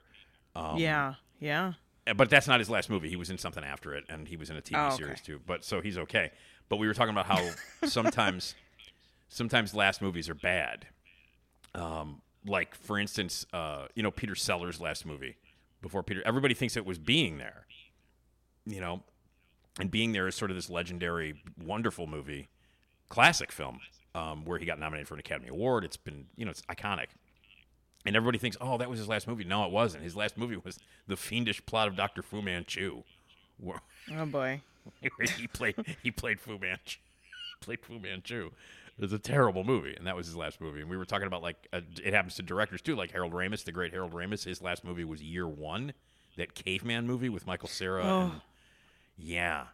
Um, yeah, yeah. but that's not his last movie. He was in something after it, and he was in a TV Oh, okay. series too. But so he's okay. But we were talking about how (laughs) sometimes, sometimes last movies are bad. Um, like for instance, uh, you know Peter Sellers' last movie before Peter. Everybody thinks it was Being There, you know, and Being There is sort of this legendary, wonderful movie, classic film, um, where he got nominated for an Academy Award. It's been, you know, it's iconic. And everybody thinks, oh, that was his last movie. No, it wasn't. His last movie was The Fiendish Plot of Dr. Fu Manchu, Oh boy. (laughs) he played he played Fu Manchu. (laughs) played Fu Manchu. It was a terrible movie, and that was his last movie. And we were talking about like uh, it happens to directors too, like Harold Ramis, the great Harold Ramis. His last movie was Year One, that caveman movie with Michael Cera. And, yeah,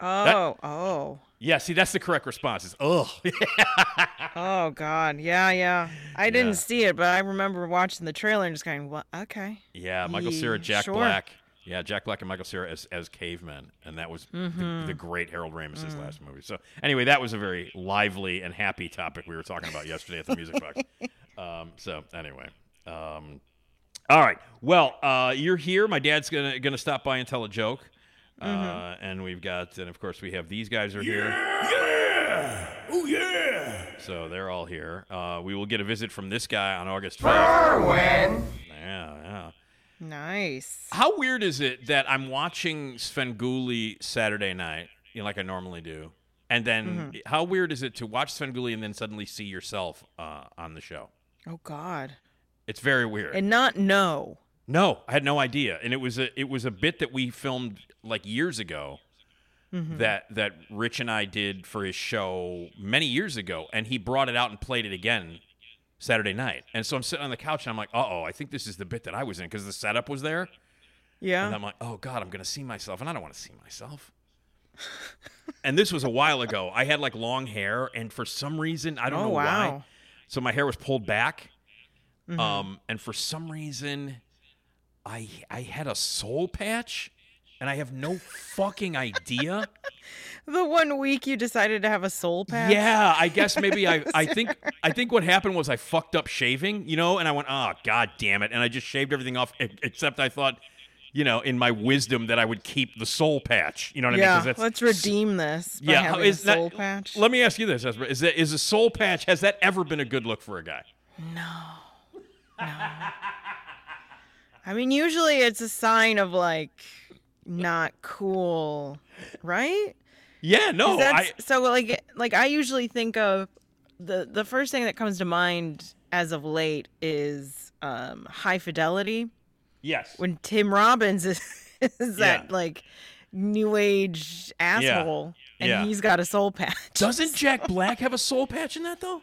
Oh, oh, yeah. See, that's the correct response. Is ugh. (laughs) oh God. Yeah, yeah. I didn't see it, but I remember watching the trailer and just going, "What? Okay." Yeah, Michael Cera, Jack sure. Black. Yeah, Jack Black and Michael Cera as, as cavemen, and that was Mm-hmm. the, the great Harold Ramis' Mm. last movie. So anyway, that was a very lively and happy topic we were talking about yesterday at the Music Box. (laughs) Um, so anyway, um, All right. Well, uh, you're here. My dad's gonna gonna stop by and tell a joke. Uh, Mm-hmm. and we've got, and of course, we have these guys are here. Yeah! Oh, yeah! So they're all here. Uh, we will get a visit from this guy on August 12th. When? Yeah, yeah. Nice. How weird is it that I'm watching Svengoolie Saturday night, you know, like I normally do, and then Mm-hmm. how weird is it to watch Svengoolie and then suddenly see yourself uh, on the show? Oh God. It's very weird. And not know. No, I had no idea, and it was a it was a bit that we filmed like years ago. Mm-hmm. That that Rich and I did for his show many years ago, and he brought it out and played it again Saturday night. And so I'm sitting on the couch and I'm like, uh oh, I think this is the bit that I was in because the setup was there. Yeah. And I'm like, oh God, I'm gonna see myself, and I don't want to see myself. (laughs) and this was a while ago. I had like long hair, and for some reason, I don't Oh, know why. So my hair was pulled back, Mm-hmm. um, and for some reason, I I had a soul patch, and I have no fucking idea. (laughs) The one week you decided to have a soul patch. Yeah, I (laughs) guess maybe I I think I think what happened was I fucked up shaving, you know, and I went, oh god damn it, and I just shaved everything off except I thought, you know, in my wisdom that I would keep the soul patch. You know what I mean? Yeah. Let's redeem this yeah, is a that- soul patch. Let me ask you this: Ezra. is that is a soul patch? Has that ever been a good look for a guy? (laughs) I mean, usually it's a sign of like not cool, right? Yeah, no, I, so like like I usually think of the the first thing that comes to mind as of late is um high fidelity yes, when Tim Robbins (laughs) is, is that Yeah. like new age asshole and Yeah. he's got a soul patch. doesn't (laughs) Jack Black have a soul patch in that though?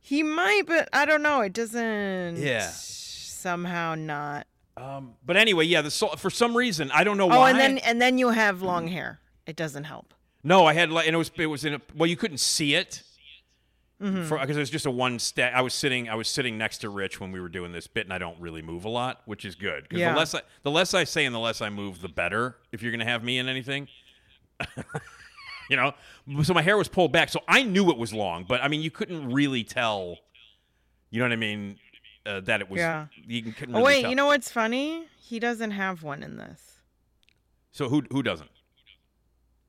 he might, but I don't know. It doesn't Yeah. somehow not. Um, but anyway, yeah, the soul for some reason I don't know why. Oh, and then and then you have long hair. It doesn't help. no, I had like, and it was it was in a well, you couldn't see it. Mm-hmm. because it was just a one step. I was sitting, I was sitting next to Rich when we were doing this bit, and I don't really move a lot, which is good. Because Yeah. the less I, the less I say and the less I move, the better. If you're gonna have me in anything, (laughs) you know. So my hair was pulled back, so I knew it was long, but I mean, you couldn't really tell. You know what I mean? Uh, that it was. Yeah. You can- couldn't Oh wait, tell. you know what's funny? He doesn't have one in this. So who who doesn't?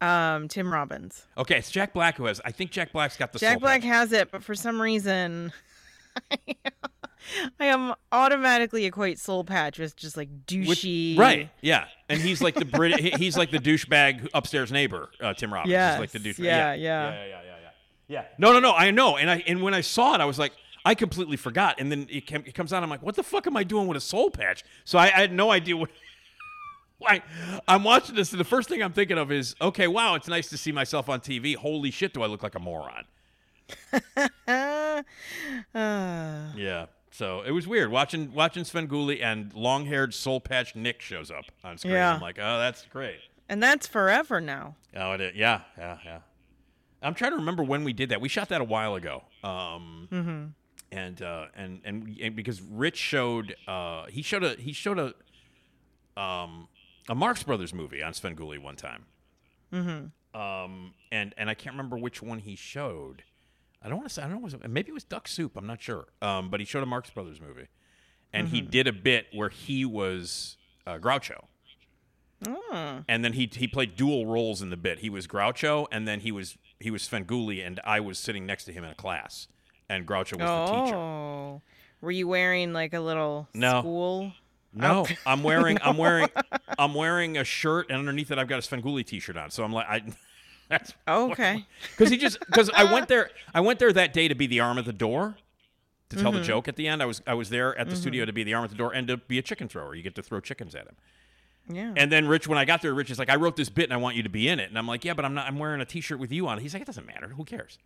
Um, Tim Robbins. Okay, it's Jack Black who has. I think Jack Black's got the Jack Black patch. has it, but for some reason, (laughs) I am automatically equate Soul Patch with just like douchey. right? Yeah, and he's like the Brit. he's like the douchebag upstairs neighbor, uh, Tim Robbins. He's like the douchebag. yeah, yeah, yeah. yeah, yeah, yeah, yeah. Yeah. No, no, no. I know, and I and when I saw it, I was like, I completely forgot, and then it, came, it comes out. I'm like, what the fuck am I doing with a soul patch? So I, I had no idea what. (laughs) Like, I'm watching this, and the first thing I'm thinking of is, okay, wow, it's nice to see myself on TV. Holy shit, do I look like a moron? Ah. (laughs) Yeah. So it was weird watching watching Svengoolie and long haired soul patch Nick shows up on screen. Yeah. I'm like, oh, that's great. and that's forever now. Oh, it is. Yeah, yeah, yeah. I'm trying to remember when we did that. We shot that a while ago. Um, Mm-hmm. And uh, and and and because Rich showed uh, he showed a he showed a um a Marx Brothers movie on Sven Svengoolie one time. Mm-hmm. Um, and and I can't remember which one he showed. I don't want to say I don't know. Was maybe it was Duck Soup. I'm not sure. Um, but he showed a Marx Brothers movie, and he did a bit where he was uh, Groucho. Oh. And then he he played dual roles in the bit. He was Groucho, and then he was he was Svengoolie, and I was sitting next to him in a class, and Groucho was the teacher. Oh. Were you wearing like a little No. school? No, Oh. (laughs) I'm wearing I'm (laughs) wearing I'm wearing a shirt, and underneath it I've got a Svengoolie T-shirt on. So I'm like, I (laughs) that's Okay. because he just because I went there I went there that day to be the arm at the door to tell Mm-hmm. the joke at the end. I was I was there at the studio to be the arm at the door and to be a chicken thrower. You get to throw chickens at him. Yeah. And then Rich, when I got there, Rich is like, I wrote this bit and I want you to be in it. And I'm like, yeah, but I'm not. I'm wearing a T-shirt with you on it. He's like, it doesn't matter. Who cares?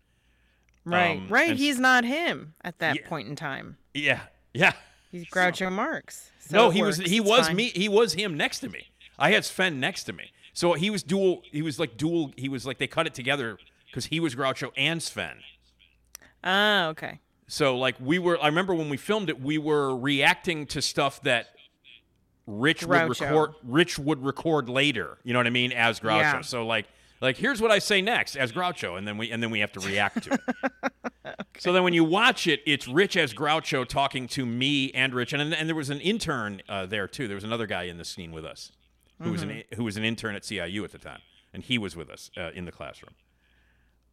Right. um, right. He's not him at that Yeah. point in time. Yeah, yeah. He's Groucho Marx. So no, he was he It's was fine. me. He was him next to me. I had Sven next to me. So he was dual. He was like dual. He was like they cut it together because he was Groucho and Sven. Ah, okay. So like we were. I remember when we filmed it, we were reacting to stuff that Rich would record. Rich would record later. You know what I mean? As Groucho. Yeah. So like Like, here's what I say next as Groucho, and then we and then we have to react to it. (laughs) So then when you watch it, it's Rich as Groucho talking to me and Rich, and and there was an intern uh, there too. There was another guy in the scene with us who was an who was an intern at CIU at the time, and he was with us uh, in the classroom.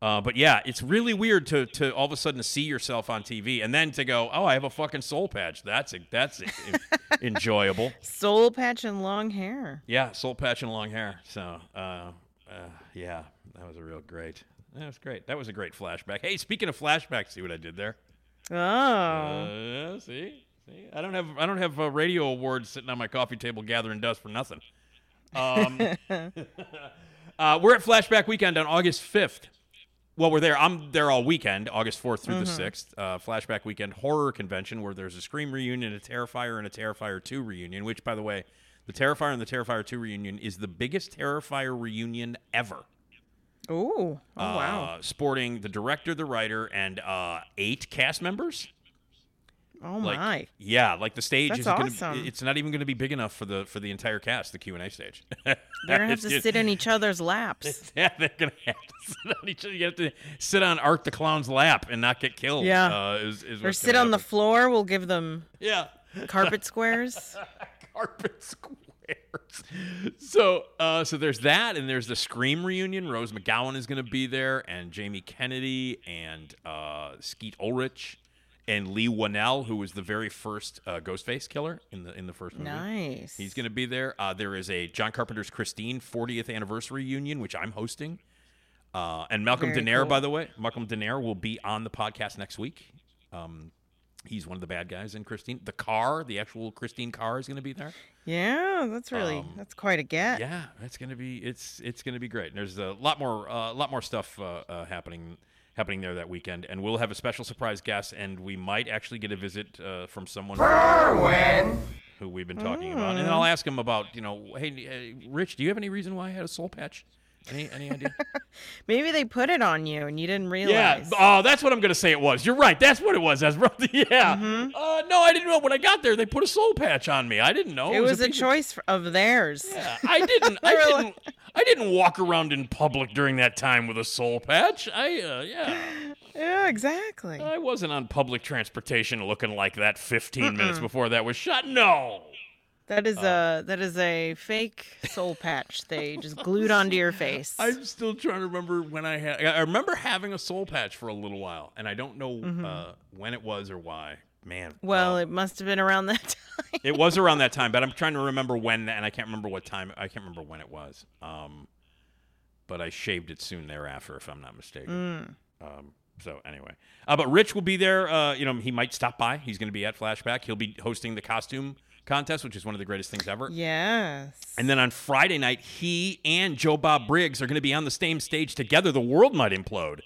Uh, but yeah, it's really weird to to all of a sudden see yourself on TV and then to go, oh, I have a fucking soul patch. That's that's (laughs) enjoyable. Soul patch and long hair. Yeah, soul patch and long hair. So, uh, uh, yeah, that was a real great. That was great. That was a great flashback. Hey, speaking of flashbacks, see what I did there? Oh. Uh, see, see, I don't have I don't have uh, radio awards sitting on my coffee table gathering dust for nothing. Um, (laughs) uh, we're at Flashback Weekend on August fifth. Well, we're there. I'm there all weekend, August 4th through the 6th. Uh, Flashback Weekend Horror Convention, where there's a Scream reunion, a Terrifier, and a Terrifier 2 reunion, which, by the way, the Terrifier and the Terrifier 2 reunion is the biggest Terrifier reunion ever. Ooh. Oh wow. Uh, sporting the director, the writer, and uh, eight cast members. Oh Like, my. yeah, like the stage That's is gonna, awesome. It's not even going to be big enough for the for the entire cast, the Q and A stage. (laughs) They're gonna have to just- sit in each other's laps. (laughs) Yeah, they're gonna have to (laughs) sit on each other. You have to sit on Art the Clown's lap and not get killed. Yeah. uh, is, is Or sit gonna on the floor. We'll give them yeah carpet squares. Carpet (laughs) squares. So, uh, so there's that, and there's the Scream reunion. Rose McGowan is going to be there, and Jamie Kennedy, and uh, Skeet Ulrich, and Lee Waddell, who was the very first uh, Ghostface killer in the in the first movie. Nice. He's going to be there. Uh, there is a John Carpenter's Christine 40th anniversary reunion, which I'm hosting. Uh, and Malcolm Very cool. by the way, Malcolm Danare will be on the podcast next week. Um, he's one of the bad guys in Christine. The car, the actual Christine car, is going to be there. Yeah, that's really Um, that's quite a get. Yeah, it's going to be it's it's going to be great. And there's a lot more a lot more stuff uh, uh, happening happening there that weekend, and we'll have a special surprise guest, and we might actually get a visit uh, from someone who we've been talking about, and I'll ask him about you know, hey, uh, Rich, do you have any reason why I had a soul patch? Any any idea? (laughs) Maybe they put it on you and you didn't realize. Yeah. Oh, that's what I'm gonna say. It was. You're right. That's what it was. Esmeralda. (laughs) Yeah. Mm-hmm. Uh, no, I didn't know. When I got there, they put a soul patch on me. I didn't know. it was a piece of- choice of theirs. Yeah, I didn't. (laughs) I didn't. I didn't walk around in public during that time with a soul patch. I uh, yeah. Yeah, exactly. I wasn't on public transportation looking like that 15 minutes before that was shot. No. That is uh, a that is a fake soul patch they just glued (laughs) onto your face. I'm still trying to remember when I had. I remember having a soul patch for a little while, and I don't know uh, when it was or why. Man. Mm-hmm. well, uh, it must have been around that time. it was around that time, but I'm trying to remember (laughs) when, and I can't remember what time. I can't remember when it was. Um, but I shaved it soon thereafter, if I'm not mistaken. Um, so anyway, uh, but Rich will be there. Uh, you know, he might stop by. He's going to be at Flashback. He'll be hosting the costume contest, which is one of the greatest things ever. yes. And then on Friday night, he and Joe Bob Briggs are going to be on the same stage together. The world might implode.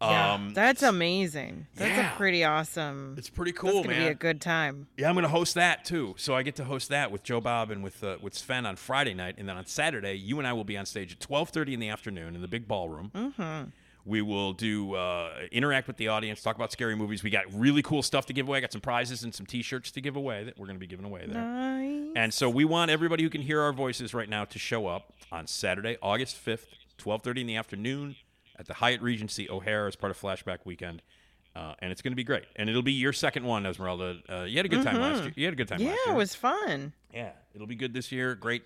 Yeah, Um, that's amazing. That's yeah. a pretty awesome. it's pretty That's cool, gonna man. be a good time. Yeah, I'm going to host that too. So I get to host that with Joe Bob and with uh, with Sven on Friday night, and then on Saturday, you and I will be on stage at 12:30 in the afternoon in the big ballroom. Mm-hmm. We will do uh, interact with the audience, talk about scary movies. We got really cool stuff to give away. I got some prizes and some T-shirts to give away that we're going to be giving away there. Nice. And so we want everybody who can hear our voices right now to show up on Saturday, August 5th, 12:30 in the afternoon at the Hyatt Regency O'Hare as part of Flashback Weekend. Uh, and it's going to be great. And it'll be your second one, Esmeralda. Uh, you had a good time last year. You had a good time Mm-hmm. yeah, last year. Yeah, it was fun. Yeah, it'll be good this year. Great,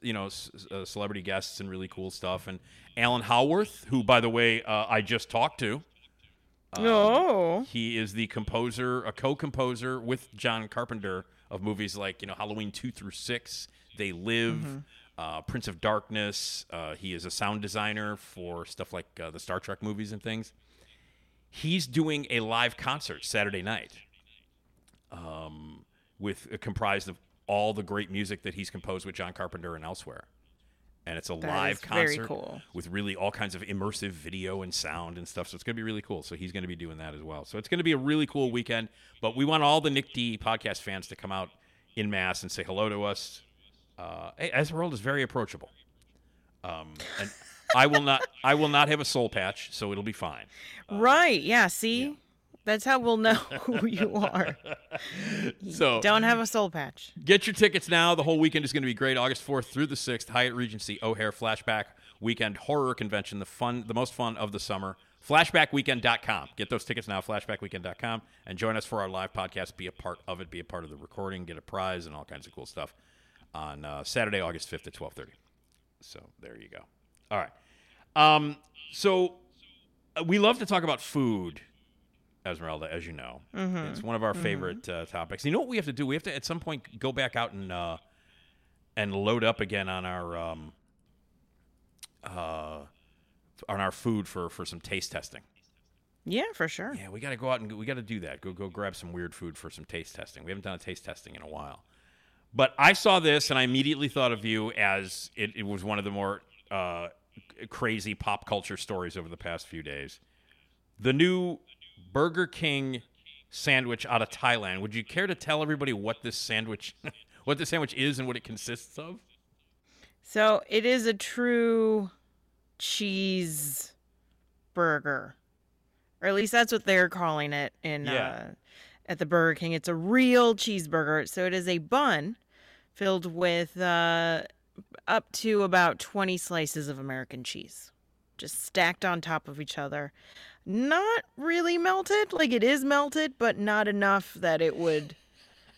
you know, uh, celebrity guests and really cool stuff. And Alan Howarth, who, by the way, uh, I just talked to. Um, oh. He is the composer, a co-composer with John Carpenter of movies like you know Halloween two through six, They Live, Mm-hmm. uh, Prince of Darkness. Uh, he is a sound designer for stuff like uh, the Star Trek movies and things. He's doing a live concert Saturday night, um, with uh, comprised of all the great music that he's composed with John Carpenter and elsewhere. And it's a That live concert cool. with really all kinds of immersive video and sound and stuff. So it's going to be really cool. So he's going to be doing that as well. So it's going to be a really cool weekend. But we want all the Nick D podcast fans to come out in mass and say hello to us. Uh, Esmeralda is very approachable. Um, and I will not. I will not have a soul patch, so it'll be fine. (laughs) right. Yeah. See, that's how we'll know (laughs) who you are. (laughs) So Don't have a soul patch. Get your tickets now. The whole weekend is going to be great. August 4th through the 6th, Hyatt Regency O'Hare Flashback weekend horror convention, the fun, the most fun of the summer. Flashbackweekend.com. Get those tickets now, flashbackweekend.com, and join us for our live podcast. Be a part of it. Be a part of the recording. Get a prize and all kinds of cool stuff on uh, Saturday, August 5th at 1230. So there you go. All right. Um, so uh, we love to talk about food, Esmeralda, as you know. Mhm. It's one of our Mhm. favorite uh, topics. You know what we have to do? We have to, at some point, go back out and uh, and load up again on our um, uh, on our food for for some taste testing. Yeah, for sure. Yeah, we got to go out and we got to do that. Go go grab some weird food for some taste testing. We haven't done a taste testing in a while. But I saw this and I immediately thought of you as it, it was one of the more uh, crazy pop culture stories over the past few days. The new Burger King sandwich out of Thailand. Would you care to tell everybody what this sandwich (laughs) what this sandwich is and what it consists of? So it is a true cheese burger, or at least that's what they're calling it in Yeah. uh, at the Burger King. It's a real cheeseburger. So it is a bun filled with uh, up to about twenty slices of American cheese, just stacked on top of each other. Not really melted, like it is melted, but not enough that it would.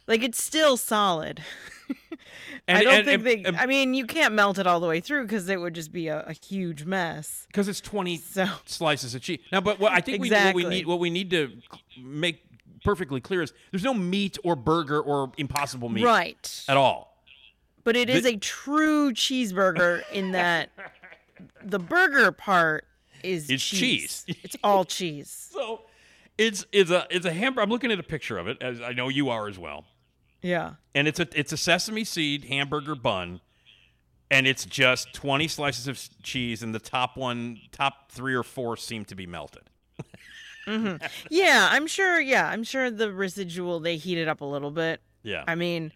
Like it's still solid. (laughs) And- I don't and- think and- they. I mean, you can't melt it all the way through because it would just be a, a huge mess. Because it's twenty (laughs) slices of cheese. Now, but what I think we, what we need what we need to make perfectly clear is there's no meat or burger or impossible meat Right. at all. But it is The- a true cheeseburger in that (laughs) the burger part is It's cheese. cheese. (laughs) it's all cheese. So it's it's a it's a hamburger. I'm looking at a picture of it, as I know you are as well. Yeah. And it's a it's a sesame seed hamburger bun, and it's just 20 slices of cheese, and the top one, top three or four seem to be melted. (laughs) hmm Yeah, I'm sure. Yeah, I'm sure the residual they heat it up a little bit. Yeah. I mean,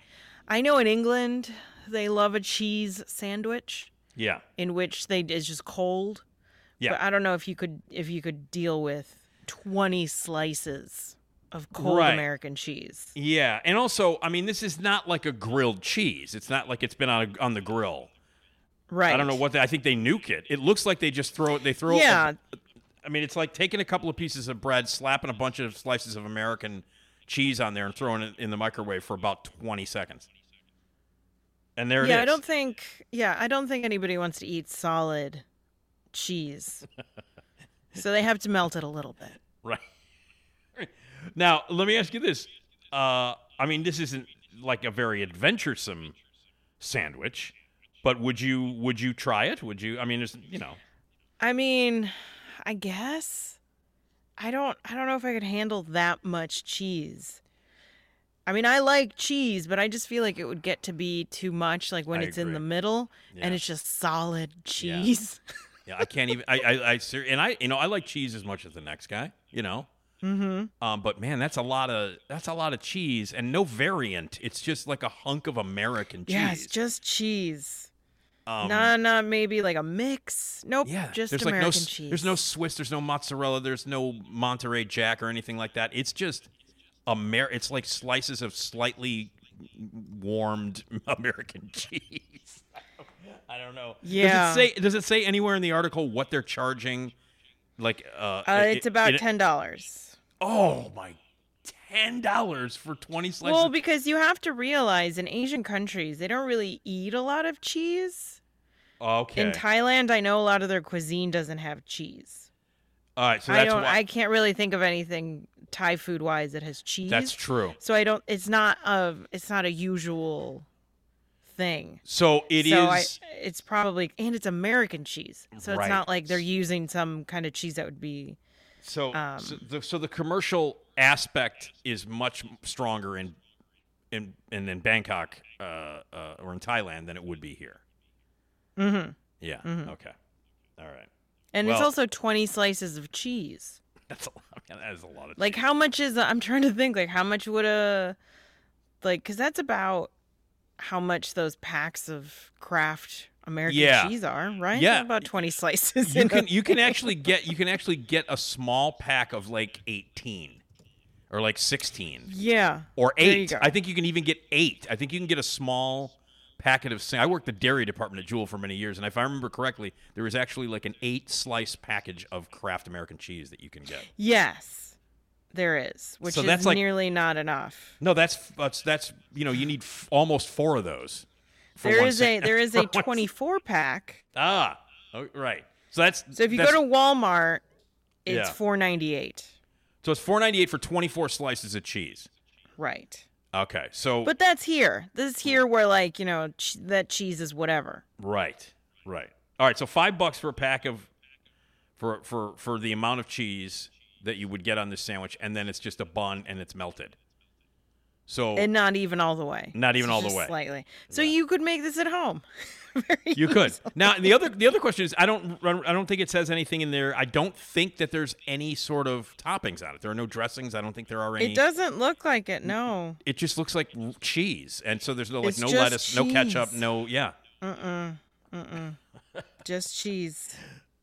I know in England they love a cheese sandwich Yeah. in which they it's just cold. Yeah. But I don't know if you could if you could deal with 20 slices of cold Right. American cheese. Yeah, and also, I mean, this is not like a grilled cheese. It's not like it's been on a, on the grill. Right. I don't know what they, I think they nuke it. It looks like they just throw it. They throw. a- Yeah. I mean, it's like taking a couple of pieces of bread, slapping a bunch of slices of American cheese on there, and throwing it in the microwave for about twenty seconds. And there it is. yeah, I don't think yeah, I don't think anybody wants to eat solid cheese. so they have to melt it a little bit. Right. Now, let me ask you this. Uh, I mean, this isn't like a very adventuresome sandwich, but would you would you try it? Would you? I mean, it's you know. I mean, I guess I don't I don't know if I could handle that much cheese. I mean, I like cheese, but I just feel like it would get to be too much like when I it's in the middle and it's just solid cheese. Yeah, (laughs) I can't even. I, I, I, ser- and I, you know, I like cheese as much as the next guy. You know, mhm. um, but man, that's a lot of that's a lot of cheese and no variant. It's just like a hunk of American cheese. Yeah, it's just cheese. Um, nah, not maybe like a mix. Nope. Yeah, just there's American like no, cheese. There's no Swiss, there's no mozzarella, there's no Monterey Jack or anything like that. It's just Amer. It's like slices of slightly warmed (laughs) American cheese. I don't know. Yeah. Does it say? Does it say anywhere in the article what they're charging? Like, uh, Uh, it's about in- ten dollars. Oh my, ten dollars for twenty slices. Well, because you have to realize in Asian countries they don't really eat a lot of cheese. okay. In Thailand, I know a lot of their cuisine doesn't have cheese. All right, so I that's don't. why. I can't really think of anything Thai food wise that has cheese. That's true. So I don't. It's not a. It's not a usual thing. So it is. so I, it's probably and it's American cheese. So Right. it's not like they're using some kind of cheese that would be. So, Um, so, the, so the commercial aspect is much stronger in in in, in Bangkok uh, uh, or in Thailand than it would be here. Mm-hmm. Yeah. Mhm. Okay. All right. And it's also twenty slices of cheese. (laughs) That's a lot. That is a lot of. Like how much is? I'm trying to think. Like how much would a like? Because that's about how much those packs of Kraft American Yeah. cheese are, right? Yeah. about twenty slices. you can (laughs) you can actually get you can actually get a small pack of like eighteen or like sixteen. Yeah. Or eight. I think you can even get eight. I think you can get a small packet of. I worked the dairy department at Jewel for many years, and if I remember correctly, there was actually like an eight slice package of Kraft American cheese that you can get. Yes, there is, which So is that's like- nearly not enough. No, that's that's that's you know you need f- almost four of those. There is There one is sa- a there is (laughs) a 24 pack. Ah, oh, right. So that's So if you go to Walmart, it's Yeah. 4.98. so it's four ninety eight for twenty four slices of cheese. Right. Okay, so But that's here. This is here where like, you know, ch- that cheese is whatever. Right, right. All right, so five bucks for a pack of for for for the amount of cheese that you would get on this sandwich, and then it's just a bun and it's melted. So And not even all the way. Not even It's all the way. Slightly. So you could make this at home. (laughs) Very you could easily. now the other the other question is I don't I don't think it says anything in there. I don't think that there's any sort of toppings on it. There are no dressings. I don't think there are any. It doesn't look like it. No. It just looks like cheese, and so there's no like It's no lettuce, no ketchup, no yeah, Mm-mm. Mm-mm. (laughs) Just cheese.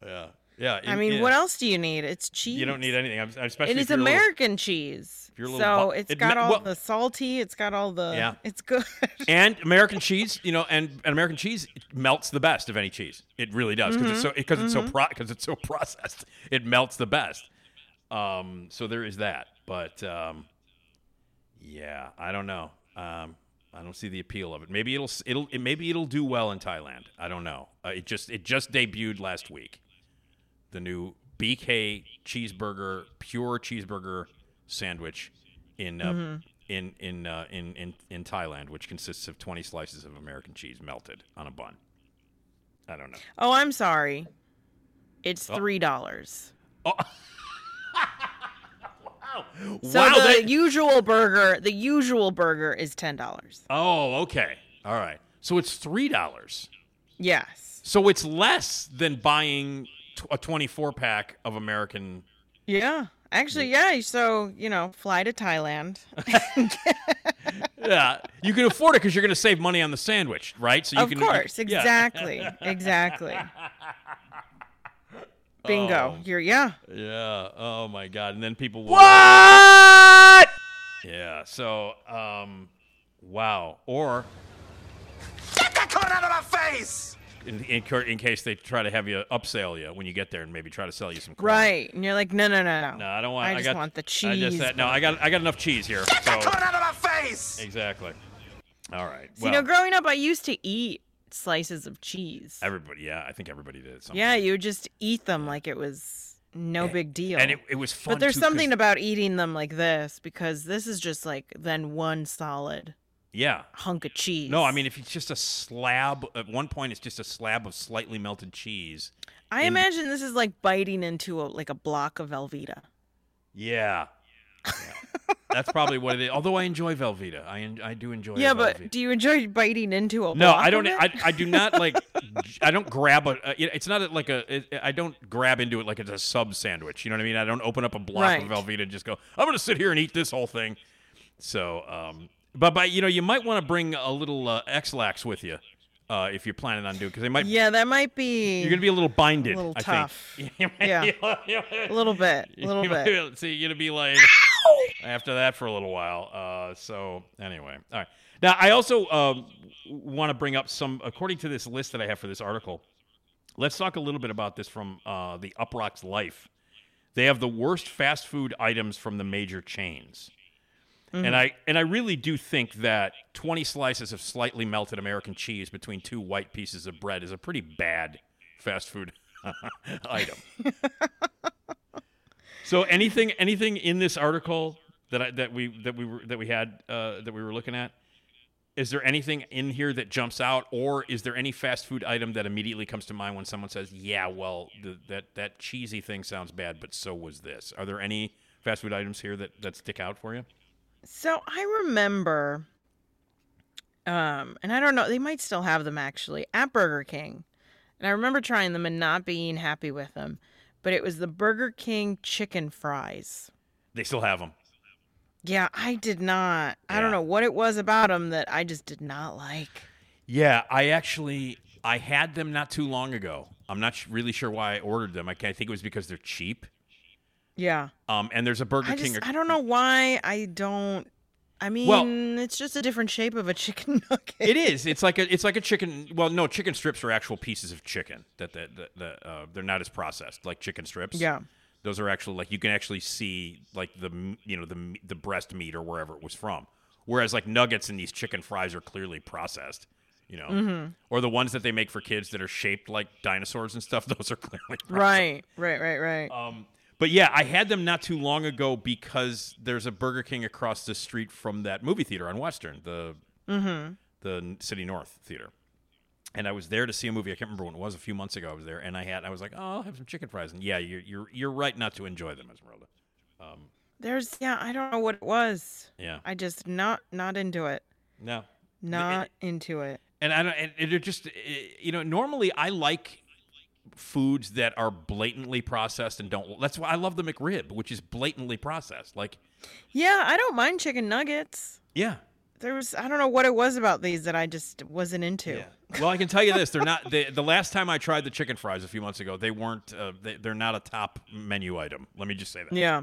yeah, yeah. I mean, yeah. what else do you need? It's cheese. You don't need anything. I'm, especially It is you're a little- American cheese. if you're a little So it's it got all well- the salty. It's got all the. Yeah. (laughs) It's good. and American cheese, you know, and, and American cheese melts the best of any cheese. It really does because it's so because it's so Mhm. pro because it's (laughs) so processed. It melts the best. Um, so there is that, but um, yeah, I don't know. Um, I don't see the appeal of it. Maybe it'll it'll it, maybe it'll do well in Thailand. I don't know. Uh, it just it just debuted last week. The new BK cheeseburger, pure cheeseburger sandwich in uh, Mhm. in in, uh, in in in Thailand, which consists of 20 slices of American cheese melted on a bun. I don't know. oh, I'm sorry. It's Oh. three dollars. (laughs) So wow, the that- usual burger, the usual burger is ten dollars. Oh, okay. All right. So it's three dollars. Yes. So it's less than buying a 24 pack of American. Yeah. Actually, yeah. So you know, fly to Thailand. (laughs) Yeah, you can afford it because you're going to save money on the sandwich, right? So you of can. you- course, yeah. exactly, (laughs) exactly. Bingo. Oh. You're yeah. Yeah. Oh my God. And then people will. What? Yeah. So, um, wow. Or Get that cone out of my face! In, in, in case they try to have you upsell you when you get there and maybe try to sell you some. Corn. Right. And you're like, no, no, no, no. No, I don't want. I I, just got, want the I cheese. just, no, I got. I got enough cheese here. Get that so cone out of my face! exactly. All right. So, Well, you know, growing up, I used to eat slices of cheese. everybody. Yeah, I think everybody did. at Yeah, you would just eat them like it was no big deal. and it, it was fun. but there's too, 'cause- something about eating them like this because this is just like then one solid Yeah. hunk of cheese. No, I mean if it's just a slab. At one point, it's just a slab of slightly melted cheese. I in- imagine this is like biting into a like a block of Velveeta. Yeah. Yeah. That's probably what it is. Although I enjoy Velveeta, I en- I do enjoy. yeah, Velveeta. but do you enjoy biting into a No, I don't. I, I do not like. (laughs) I don't grab a. uh, It's not like a. It, I don't grab into it like it's a sub sandwich. You know what I mean? I don't open up a block of Velveeta and just go. I'm going to sit here and eat this whole thing. So, um, but but you know, you might want to bring a little uh, Ex-Lax with you uh, if you're planning on doing because they might. yeah, that might be You're going to be a little binded. a little I tough. (laughs) think. Yeah. (laughs) a little bit, a (laughs) little bit. be- See, you're gonna be like after that for a little while. Uh, so anyway, all right. Now I also um, want to bring up some, according to this list that I have for this article. Let's talk a little bit about this from uh, the Uproxx Life. They have the worst fast food items from the major chains. And I and I really do think that 20 slices of slightly melted American cheese between two white pieces of bread is a pretty bad fast food (laughs) item. (laughs) So anything anything in this article that I, that we that we were that we had uh, that we were looking at is there anything in here that jumps out or is there any fast food item that immediately comes to mind when someone says yeah well the, that that cheesy thing sounds bad but so was this. Are there any fast food items here that that stick out for you So I remember, um, and I don't know, they might still have them actually at Burger King, and I remember trying them and not being happy with them. But it was the Burger King chicken fries. they still have them Yeah, I did not. I don't know what it was about them that I just did not like. yeah I actually I had them not too long ago I'm not sh- really sure why I ordered them I, I think it was because they're cheap Yeah, um and there's a Burger I King just I don't know why I don't I mean, Well- it's just a different shape of a (laughs) chicken nugget. It is. It's like a. It's like a chicken. Well, no, chicken strips are actual pieces of chicken that that that, that uh, they're not as processed like chicken strips. Yeah. Those are actually like you can actually see like the you know the the breast meat or wherever it was from. Whereas like nuggets and these chicken fries are clearly processed. You know, Mhm. or the ones that they make for kids that are shaped like dinosaurs and stuff. (laughs) Those are clearly processed. Right, right, right, right. Um, but yeah, I had them not too long ago because there's a Burger King across the street from that movie theater on Western, the Mhm. the City North Theater. And I was there to see a movie. I can't remember when it was. A few months ago, I was there, and I had. I was like, "Oh, I'll have some chicken fries." And yeah, you're you're you're right not to enjoy them, Esmeralda. Um, There's yeah, I don't know what it was. Yeah. I just not not into it. no, Not into it. and I don't. And it it just, it- you know, normally I like foods that are blatantly processed and don't. That's why I love the McRib, which is blatantly processed. Like, Yeah, I don't mind chicken nuggets. yeah, There was I don't know what it was about these that I just wasn't into. Well, I can tell you this: they're not. They, the last time I tried the chicken fries a few months ago, they weren't. Uh, they, they're not a top menu item. Let me just say that. Yeah.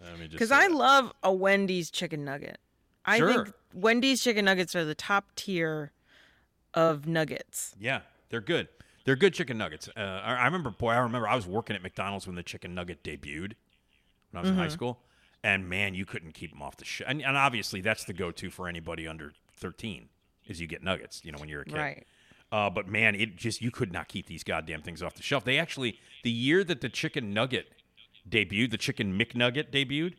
Let me just Because I that. love a Wendy's chicken nugget. I Sure. think Wendy's chicken nuggets are the top tier of nuggets. Yeah, they're good. They're good chicken nuggets. Uh, I, I remember, boy, I remember I was working at McDonald's when the chicken nugget debuted when I was in high Mhm. school, and man, you couldn't keep them off the shelf. And, and obviously, that's the go-to for anybody under thirteen is you get nuggets. You know, when you're a kid. Right. Uh, but man, it just you could not keep these goddamn things off the shelf. They actually the year that the chicken nugget debuted, the chicken McNugget debuted.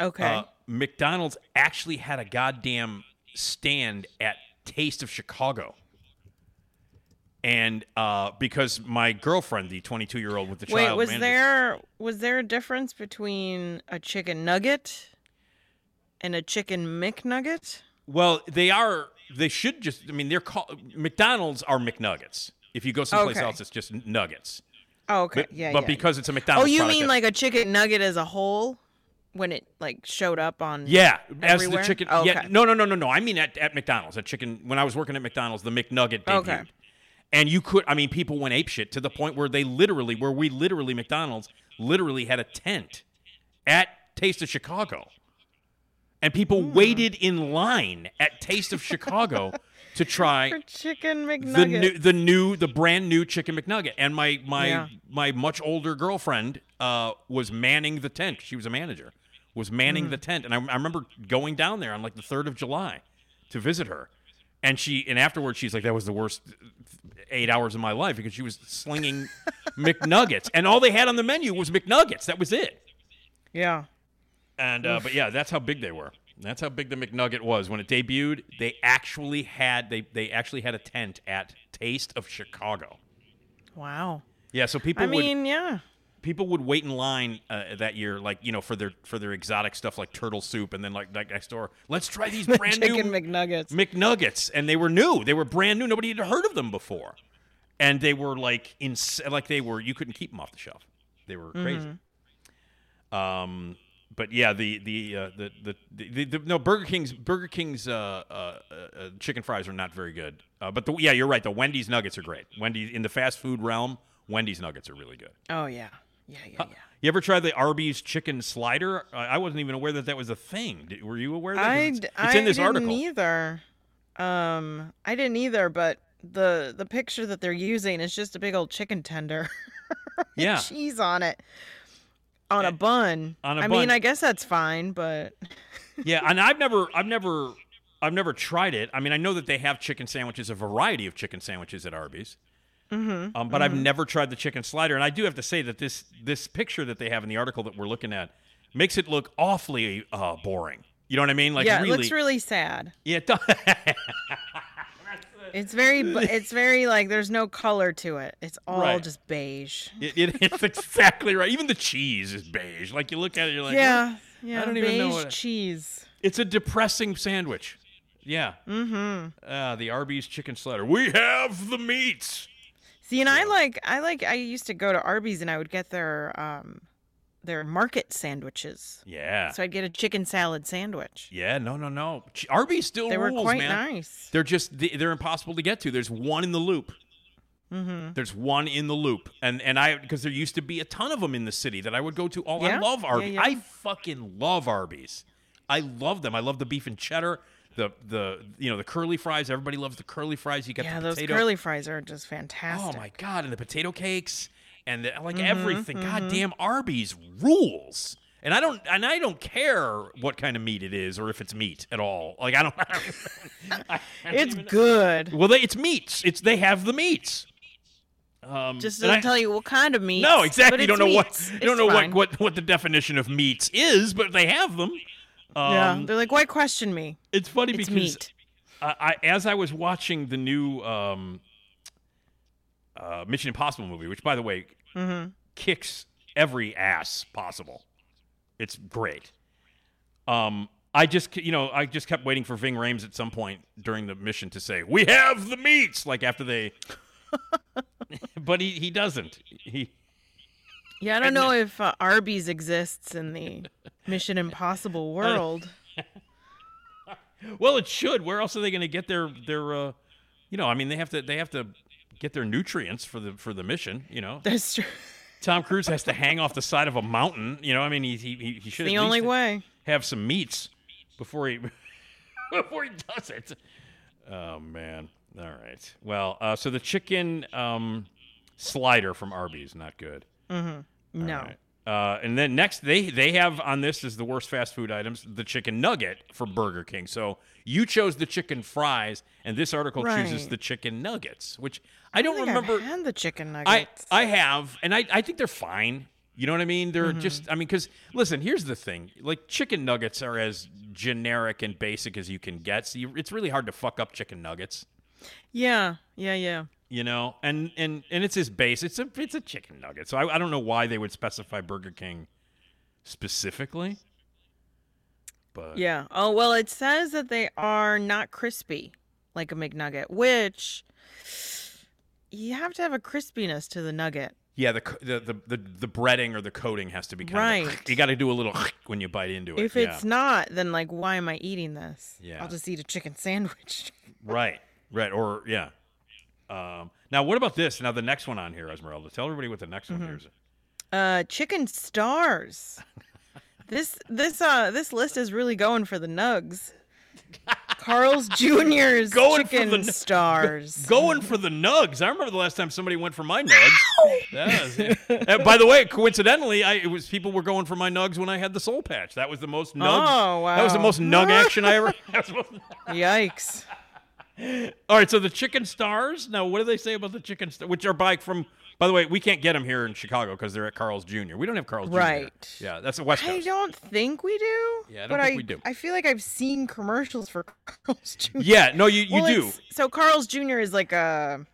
Okay. Uh, McDonald's actually had a goddamn stand at Taste of Chicago. And uh, because my girlfriend, the 22 year old with the Wait, child, was manages- there was there a difference between a chicken nugget and a chicken McNugget? Well, they are. They should just. I mean, they're called McDonald's are McNuggets. If you go someplace Okay. else, it's just nuggets. Oh, okay. But, yeah, but yeah. because it's a McDonald's. Oh, you mean like a chicken nugget as a whole when it like showed up on Yeah, as everywhere? the chicken. Oh, Yeah, no, no, no, no, no. I mean at, at McDonald's, at chicken. When I was working at McDonald's, the McNugget debuted. Okay. And you could, I mean, people went apeshit to the point where they literally, where we literally, McDonald's literally had a tent at Taste of Chicago. And people Hmm. waited in line at Taste of Chicago (laughs) to try for chicken the new, the new, the brand new chicken McNugget. And my my Yeah. my much older girlfriend uh, was manning the tent. She was a manager. Was manning Hmm. the tent, and I, I remember going down there on like the third of July to visit her. And she and afterwards she's like, that was the worst eight hours of my life because she was slinging (laughs) McNuggets, and all they had on the menu was McNuggets. That was it. yeah. And uh, but yeah, that's how big they were. That's how big the McNugget was when it debuted. They actually had they they actually had a tent at Taste of Chicago. Wow. Yeah, so people I would mean, yeah. People would wait in line uh, that year, like you know, for their for their exotic stuff like turtle soup, and then like, like next door, let's try these (laughs) brand chicken new McNuggets. McNuggets, and they were new. They were brand new. Nobody had heard of them before, and they were like in like they were. You couldn't keep them off the shelf. They were crazy. Mm-hmm. Um, but yeah, the the, uh, the, the the the no Burger King's Burger King's uh, uh, uh, chicken fries are not very good. Uh, but the, yeah, you're right. The Wendy's nuggets are great. Wendy's in the fast food realm, Wendy's nuggets are really good. Oh yeah. Yeah, yeah, yeah. You ever try the Arby's chicken slider? I wasn't even aware that that was a thing. Did- Were you aware that? I, It's, it's I in this didn't article. either. Um, I didn't either, but the the picture that they're using is just a big old chicken tender. (laughs) with Yeah. cheese on it, on a bun. on a I bun. mean, I guess that's fine, but (laughs) yeah, and I've never, I've never, I've never tried it. I mean, I know that they have chicken sandwiches, a variety of chicken sandwiches at Arby's. Mhm, Um, but I've mhm. never tried the chicken slider, and I do have to say that this this picture that they have in the article that we're looking at makes it look awfully uh, boring. You know what I mean? Like yeah, really, it looks really sad. yeah, it does. It's very, (laughs) it's very like there's no color to it. It's all Right. just beige. It, it, (laughs) it's exactly right. Even the cheese is beige. Like you look at it, you're like, yeah, "What?" yeah. I don't beige even know what. it- cheese. It's a depressing sandwich. Yeah. Mm-hmm. Uh, the Arby's chicken slider. We have the meats. See, and I like, I like, I used to go to Arby's and I would get their, um, their market sandwiches. Yeah. So I'd get a chicken salad sandwich. Yeah, no, no, no. Arby's still They were quite man. nice. They're just they- they're impossible to get to. There's one in the loop. Mm-hmm. There's one in the loop, and and I because there used to be a ton of them in the city that I would go to. I Yeah, love yeah, Arby's. yeah. I fucking love Arby's. I love them. I love the beef and cheddar. The the you know the curly fries. Everybody loves the curly fries. You got yeah, those potato. curly fries are just fantastic. Oh my god! And the potato cakes and the, like Mhm, everything. God damn, Arby's rules. And I don't and I don't care what kind of meat it is or if it's meat at all. Like I don't. (laughs) I don't It's even- good. Well, they, it's meats. It's they have the meats. Um, Just doesn't I- tell you what kind of meat. No, exactly. You don't know what you It's don't know what, what what the definition of meats is, but they have them. Um, yeah, they're like, why question me? It's funny It's because. I, I, as I was watching the new um, uh, Mission Impossible movie, which by the way Mhm. kicks every ass possible, it's great. Um, I just you know I just kept waiting for Ving Rhames at some point during the mission to say we have the meats like after they, (laughs) (laughs) but he he doesn't he. Yeah, I don't know if uh, Arby's exists in the Mission Impossible (laughs) world. (laughs) Well, it should. Where else are they going to get their their? Uh, you know, I mean, they have to they have to get their nutrients for the for the mission. You know, That's true. Tom Cruise has to (laughs) hang off the side of a mountain. You know, I mean, he he, he- should the only way. have some meats before he before he does it. Oh man! All right. Well, uh, so the chicken um, slider from Arby's not good. Mm-hmm. No. Right. Uh, and then next, they they have on this is the worst fast food items, the chicken nugget for Burger King. So you chose the chicken fries, and this article chooses the chicken nuggets, which I don't think I've remember. had the chicken I nuggets. I have, and I I think they're fine. You know what I mean? They're Mm-hmm. just I mean because listen, here's the thing: like chicken nuggets are as generic and basic as you can get. So you, it's really hard to fuck up chicken nuggets. yeah, yeah, yeah. You know, and and and it's his base. It's a it's a chicken nugget. So I, I don't know why they would specify Burger King specifically. But Yeah. Oh well, it says that they are not crispy like a McNugget, which you have to have a crispiness to the nugget. yeah, the, the the the the breading or the coating has to be kind of Right. you got to do a little (laughs) when you bite into it. If yeah. it's not, then like, why am I eating this? Yeah. I'll just eat a chicken sandwich. (laughs) Right, right, or yeah. Um, now, what about this? Now, the next one on here, Esmeralda. Tell everybody what the next Mm-hmm. one here is. Uh, chicken stars. this this uh this list is really going for the nugs. Carl's (laughs) Jr.'s Going for chicken the stars. (laughs) Going for the nugs. I remember the last time somebody went for my nugs. Was- by the way, coincidentally, I it was people were going for my nugs when I had the soul patch. That was the most nug. Oh, wow. That was the most nug action I ever. (laughs) that was the most- Yikes. All right, so the chicken stars. Now, what do they say about the chicken stars? Which are by from. By the way, we can't get them here in Chicago because they're at Carl's Jr. We don't have Carl's Jr. Right. Yeah, that's the West I don't think we do. Yeah, I don't but think I, we do. I feel like I've seen commercials for (laughs) Carl's Jr. Yeah, no, you, you Well, do. So Carl's Jr. is like a.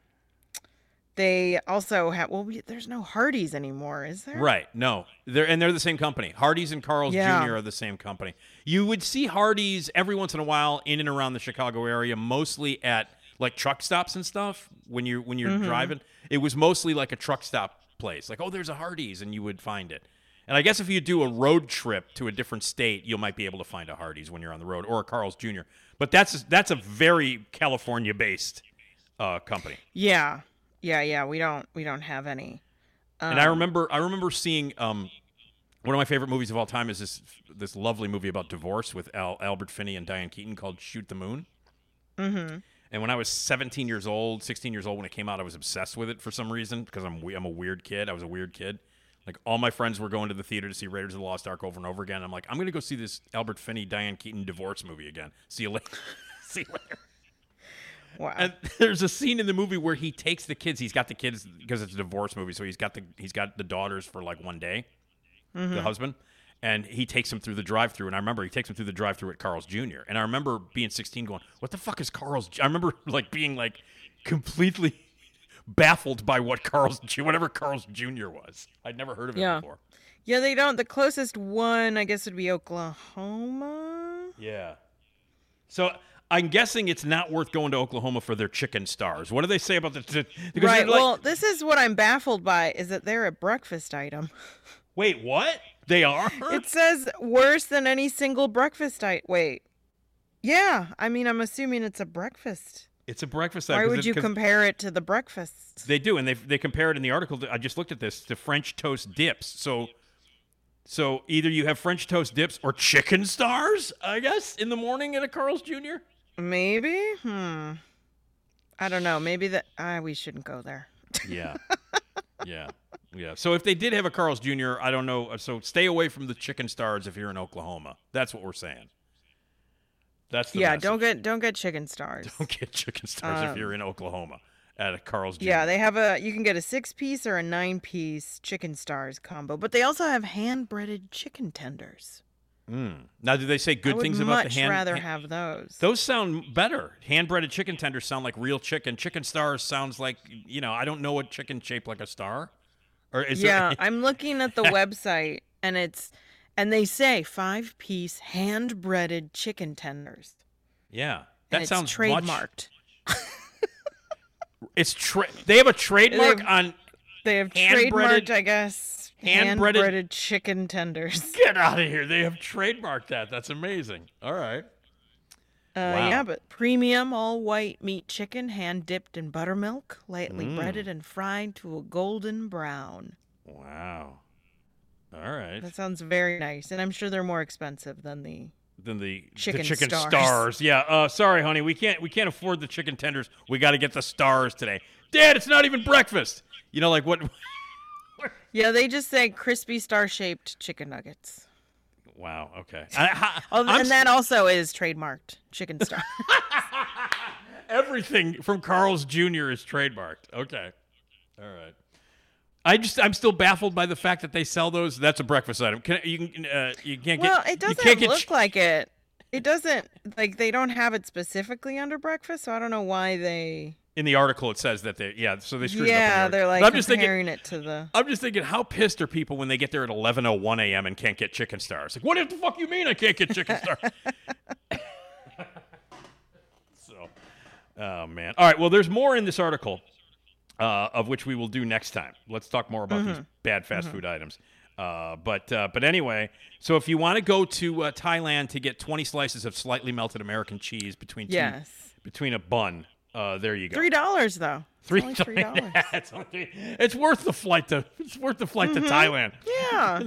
They also have. Well, we, there's no Hardee's anymore, is there? Right. No. They're and they're the same company. Hardee's and Carl's Yeah. Jr. are the same company. You would see Hardee's every once in a while in and around the Chicago area, mostly at like truck stops and stuff. When you when you're Mm-hmm. driving, it was mostly like a truck stop place. Like, oh, there's a Hardee's, and you would find it. And I guess if you do a road trip to a different state, you might be able to find a Hardee's when you're on the road, or a Carl's Jr. But that's that's a very California-based uh, company. Yeah. Yeah. Yeah. We don't. We don't have any. and I Um, remember I remember seeing um, one of my favorite movies of all time is this this lovely movie about divorce with Al, Albert Finney and Diane Keaton called Shoot the Moon. Mm-hmm. And when I was 17 years old, 16 years old when it came out, I was obsessed with it for some reason because I'm we- I'm a weird kid. I was a weird kid. Like all my friends were going to the theater to see Raiders of the Lost Ark over and over again. I'm like, I'm gonna go see this Albert Finney Diane Keaton divorce movie again. See you later. (laughs) see you later. Wow. And (laughs) there's a scene in the movie where he takes the kids. He's got the kids because it's a divorce movie, so he's got the he's got the daughters for like one day, the mm-hmm. husband, and he takes them through the drive-through. And I remember he takes them through the drive-through at Carl's Jr. And I remember being 16, going, "What the fuck is Carl's?" J-" I remember (laughs) like being like completely (laughs) baffled by what Carl's whatever Carl's Jr. was. I'd never heard of it Yeah. before. yeah. They don't. The closest one, I guess, would be Oklahoma. Yeah. So. I'm guessing it's not worth going to Oklahoma for their chicken stars. What do they say about the? T- right. like- well, this is what I'm baffled by: is that they're a breakfast item. Wait, what? They are? It says worse than any single breakfast item. Wait. Yeah. I mean, I'm assuming it's a breakfast. It's a breakfast. Why would it- you compare it to the breakfasts? They do, and they they compare it in the article. I just looked at this to French toast dips. So So either you have French toast dips or chicken stars, I guess, in the morning at a Carl's Jr. Maybe. Hmm. I don't know. Maybe that. Uh, we shouldn't go there. (laughs) Yeah. yeah. Yeah. So if they did have a Carl's Jr., I don't know. So stay away from the chicken stars if you're in Oklahoma. That's what we're saying. That's the yeah. message. Don't get don't get chicken stars. don't get chicken stars if Um, you're in Oklahoma at a Carl's Jr. Yeah, they have a. You can get a six piece or a nine piece chicken stars combo, but they also have hand breaded chicken tenders. Mm. Now, do they say good things about the hand? rather hand- have those. Those sound better. Hand breaded chicken tenders sound like real chicken. Chicken stars sounds like you know I don't know what chicken shaped like a star. Or is yeah, there, I'm looking at the (laughs) website and it's and they say five piece hand breaded chicken tenders. yeah, that sounds much- trademarked. It's tra- they have a trademark have- on. They have trademarked, I guess, hand breaded chicken tenders. (laughs) Get out of here! They have trademarked that. That's amazing. All right. Uh, Wow. Yeah, but premium all white meat chicken, hand dipped in buttermilk, lightly Mm. breaded and fried to a golden brown. Wow. All right. That sounds very nice, and I'm sure they're more expensive than the. Than the Chicken the chicken stars. stars. Yeah. Uh, sorry, honey. We can't we can't afford the chicken tenders. We got to get the stars today. Dad, it's not even breakfast. You know, like what? Yeah, they just say crispy star shaped chicken nuggets. Wow. Okay. I, I, (laughs) I'm and that also is trademarked chicken star. (laughs) Everything from Carl's Jr. is trademarked. Okay. All right. I just I'm still baffled by the fact that they sell those. That's a breakfast item. Can you can uh, you can't well, get it doesn't you can't get look ch- like it. It doesn't like they don't have it specifically under breakfast, so I don't know why they. In the article it says that they yeah so they screwed it up Yeah, they're like I'm just thinking it to the. I'm just thinking how pissed are people when they get there at 11:01 a.m. and can't get chicken stars? Like what the fuck you mean I can't get chicken stars? (laughs) so oh man. All right, well there's more in this article uh, of which we will do next time. Let's talk more about these Mhm. bad fast food items. Uh, but uh, but anyway, so if you want to go to uh, Thailand to get 20 slices of slightly melted American cheese between two, Yes. between a bun, uh, there you go. Three dollars though. (laughs) Three dollars. (laughs) it's, it's worth the flight to (laughs) it's worth the flight to Thailand. Yeah.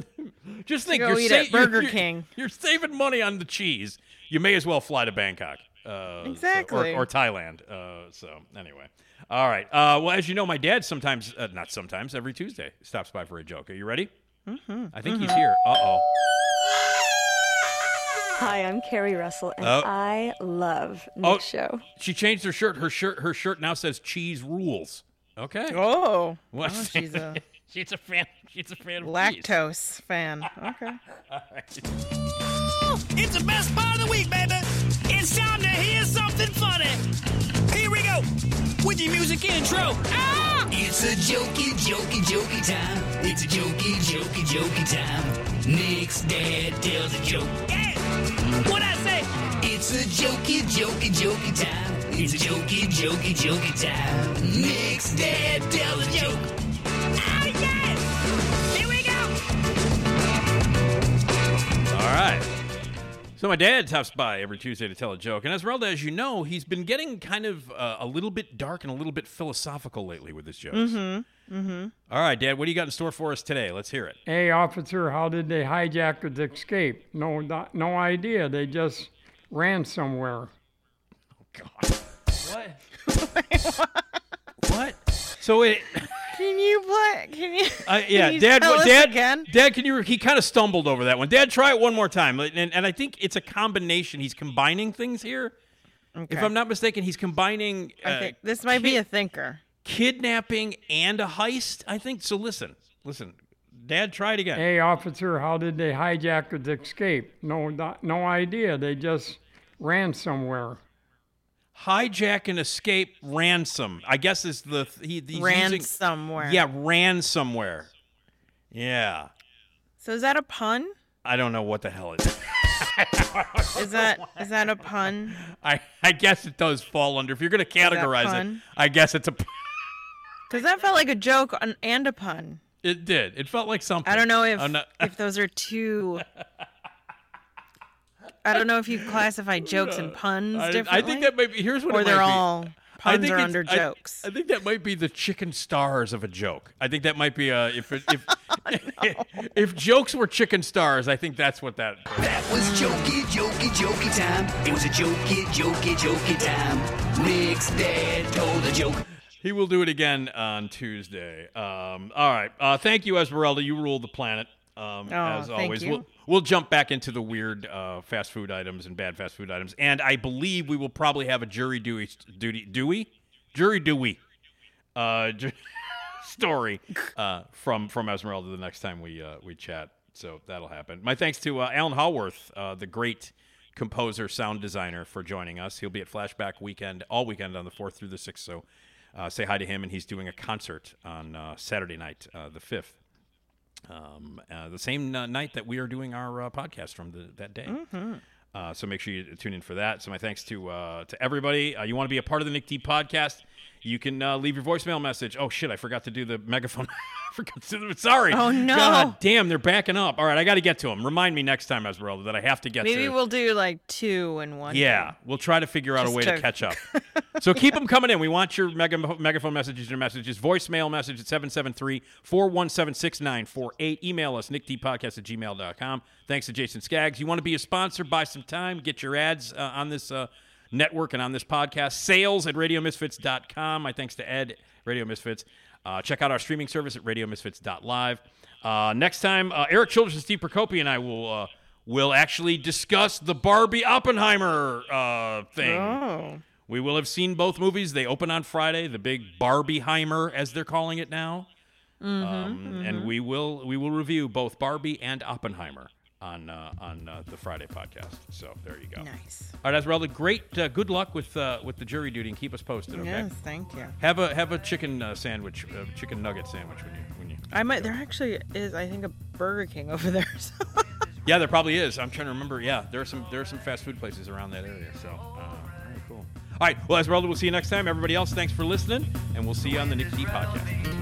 Just think you're, eat sa- Burger you're- King. You're saving money on the cheese. You may as well fly to Bangkok. Uh, so- Exactly. or, or Thailand. Uh, so anyway, all right. Uh, well, as you know, my dad sometimes, uh, not sometimes, every Tuesday stops by for a joke. Are you ready? Mm-hmm. I think he's here. Uh oh. Hi, I'm Carrie Russell, and Oh. I love Nick Oh, Show. she changed her shirt. Her shirt. Her shirt now says cheese rules. Okay. Oh. What? Oh, she's a (laughs) she's a fan. She's a fan of cheese. lactose fan. (laughs) Okay. All right. It's the best part of the week, baby. It's time to hear something funny. Here we go with your music intro. Ah! It's a jokey, jokey, jokey time. It's a jokey, jokey, jokey time. Nick's dad tells a joke. Yeah. What I say? It's a jokey, jokey, jokey time. It's a jokey, jokey, jokey time. Nick's dad tells a joke. Oh yeah! Here we go. All right. So my dad stops by every Tuesday to tell a joke, and Esmeralda, as you know, he's been getting kind of uh, a little bit dark and a little bit philosophical lately with his jokes. Mm-hmm. Mm-hmm. All right, Dad, what do you got in store for us today? Let's hear it. Hey, officer, how did they hijack the escape? No, not- no idea. They just ran somewhere. Oh God! What? (laughs) what? So it. (laughs) Can you play? Can you? Uh, can yeah, you Dad. tell What, us Dad? again? Dad, can you? He kind of stumbled over that one. Dad, try it one more time. And, and I think it's a combination. He's combining things here. If I'm not mistaken, he's combining. I uh, think this might be a thinker. Kidnapping and a heist. I think so. Listen, listen, Dad, try it again. Hey, officer, how did they hijack the escape? No, not- no idea. They just ran somewhere. Hijack and escape ransom. I guess is the he he's Ran using- somewhere. Yeah, ran somewhere. Yeah, So is that a pun? I don't know what the hell it is. (laughs) Is that is that a pun? I I guess it does fall under. If you're going to categorize it. I guess it's a. p- Because that felt like a joke on- and a pun. It did. It felt like something. I don't know if oh, not- if those are two. (laughs) I don't know if you classify jokes and puns I, I think that might be. Here's what or it they're might be. all I puns think are under I- jokes. I, think that might be the chicken stars of a joke. I think that might be a if it, if (laughs) (laughs) if jokes were chicken stars, I think that's what that. That was jokey, jokey, jokey time. It was a jokey, jokey, jokey time. Nick's dad told a joke. He will do it again on Tuesday. Um, all right. Uh, thank you, Esmeralda. You rule the planet. Um, Oh, as always, we'll we'll jump back into the weird uh, fast food items and bad fast food items, and I believe we will probably have a jury Dewey duty Dewey jury Dewey uh, ju- (laughs) story uh, from from Esmeralda the next time we uh, we chat. So that'll happen. My thanks to uh, Alan Howarth, uh, the great composer, sound designer, for joining us. He'll be at Flashback Weekend all weekend on the fourth through the sixth. So uh, say hi to him, and he's doing a concert on uh, Saturday night, uh, the fifth. Um, uh, the same uh, night that we are doing our uh, podcast from the, that day. Uh, so make sure you tune in for that. So my thanks to uh, to everybody. Uh, you want to be a part of the Nick D podcast? You can uh, leave your voicemail message. Oh shit, I forgot to do the megaphone. (laughs) Forgot to do- Sorry. Oh, no. God damn, they're backing up. All right, I got to get to them. Remind me next time, Esmeralda, that I have to get Maybe to. Maybe we'll do like two and one. Yeah, we'll try to figure out a way to, to- catch up. (laughs) so keep them coming in. We want your mega, megaphone messages, your messages, voicemail message at 773 417 6948. Email us, nickdpodcast at gmail.com. Thanks to Jason Skaggs. You want to be a sponsor? Buy some time. Get your ads uh, on this uh, network and on this podcast. Sales at radiomisfits.com. My thanks to Ed, Radio Misfits. Uh, check out our streaming service at radiomisfits.live. Uh, next time, uh, Eric Childress and Steve Prokopy and I will uh, will actually discuss the Barbie Oppenheimer uh, thing. Oh. We will have seen both movies. They open on Friday, the big Barbieheimer, as they're calling it now. Mm-hmm, um, And we will we will review both Barbie and Oppenheimer on uh, on uh, the Friday podcast. So there you go. Nice. All right, Esmeralda, great. Uh, good luck with uh, with the jury duty, and keep us posted. Okay. Yes, thank you. Have a have a chicken uh, sandwich, uh, chicken nugget sandwich when you when you. I might. There actually is, I think, a Burger King over there. So. (laughs) Yeah, there probably is. I'm trying to remember. Yeah, there are some there are some fast food places around that area. So, uh, very cool. All right. Well, Esmeralda, we'll see you next time. Everybody else, thanks for listening, and we'll see you on the Nick D podcast.